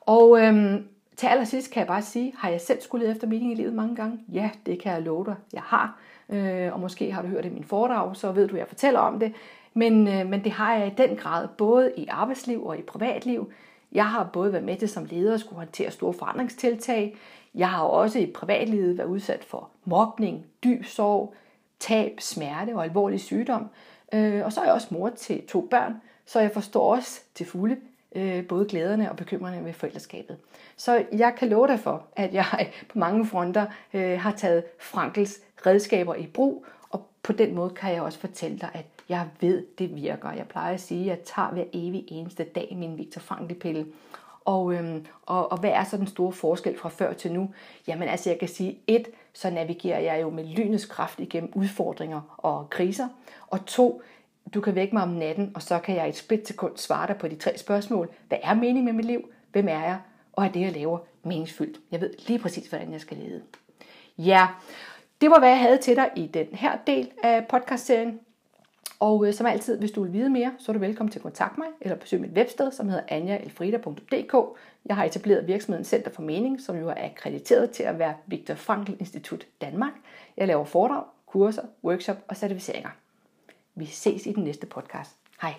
Og øhm, til allersidst kan jeg bare sige, har jeg selv skulle lede efter mening i livet mange gange? Ja, det kan jeg love dig, jeg har. Øh, og måske har du hørt det i min foredrag, så ved du, at jeg fortæller om det. Men, øh, men det har jeg i den grad, både i arbejdsliv og i privatliv. Jeg har både været med til som leder at skulle håndtere store forandringstiltag. Jeg har også i privatlivet været udsat for mobning, dyb sorg, tab, smerte og alvorlig sygdom. Øh, og så er jeg også mor til to børn, så jeg forstår også til fulde øh, både glæderne og bekymringerne ved forældreskabet. Så jeg kan love dig for, at jeg (laughs) på mange fronter øh, har taget Frankels redskaber i brug, og på den måde kan jeg også fortælle dig, at jeg ved, det virker. Jeg plejer at sige, at jeg tager hver evig eneste dag min Viktor Frankl-pille. Og, øhm, og, og hvad er så den store forskel fra før til nu? Jamen altså, jeg kan sige, et, så navigerer jeg jo med lynets kraft igennem udfordringer og kriser. Og to, du kan vække mig om natten, og så kan jeg i et splitsekund svare dig på de tre spørgsmål. Hvad er meningen med mit liv? Hvem er jeg? Og er det, jeg laver, meningsfyldt? Jeg ved lige præcis, hvordan jeg skal lede. Ja, det var, hvad jeg havde til dig i den her del af podcastserien. Og øh, som altid, hvis du vil vide mere, så er du velkommen til at kontakte mig, eller besøge mit websted, som hedder anjaelfrida.dk. Jeg har etableret virksomheden Center for Mening, som jo er akkrediteret til at være Viktor Frankl Institut Danmark. Jeg laver foredrag, kurser, workshop og certificeringer. Vi ses i den næste podcast. Hej.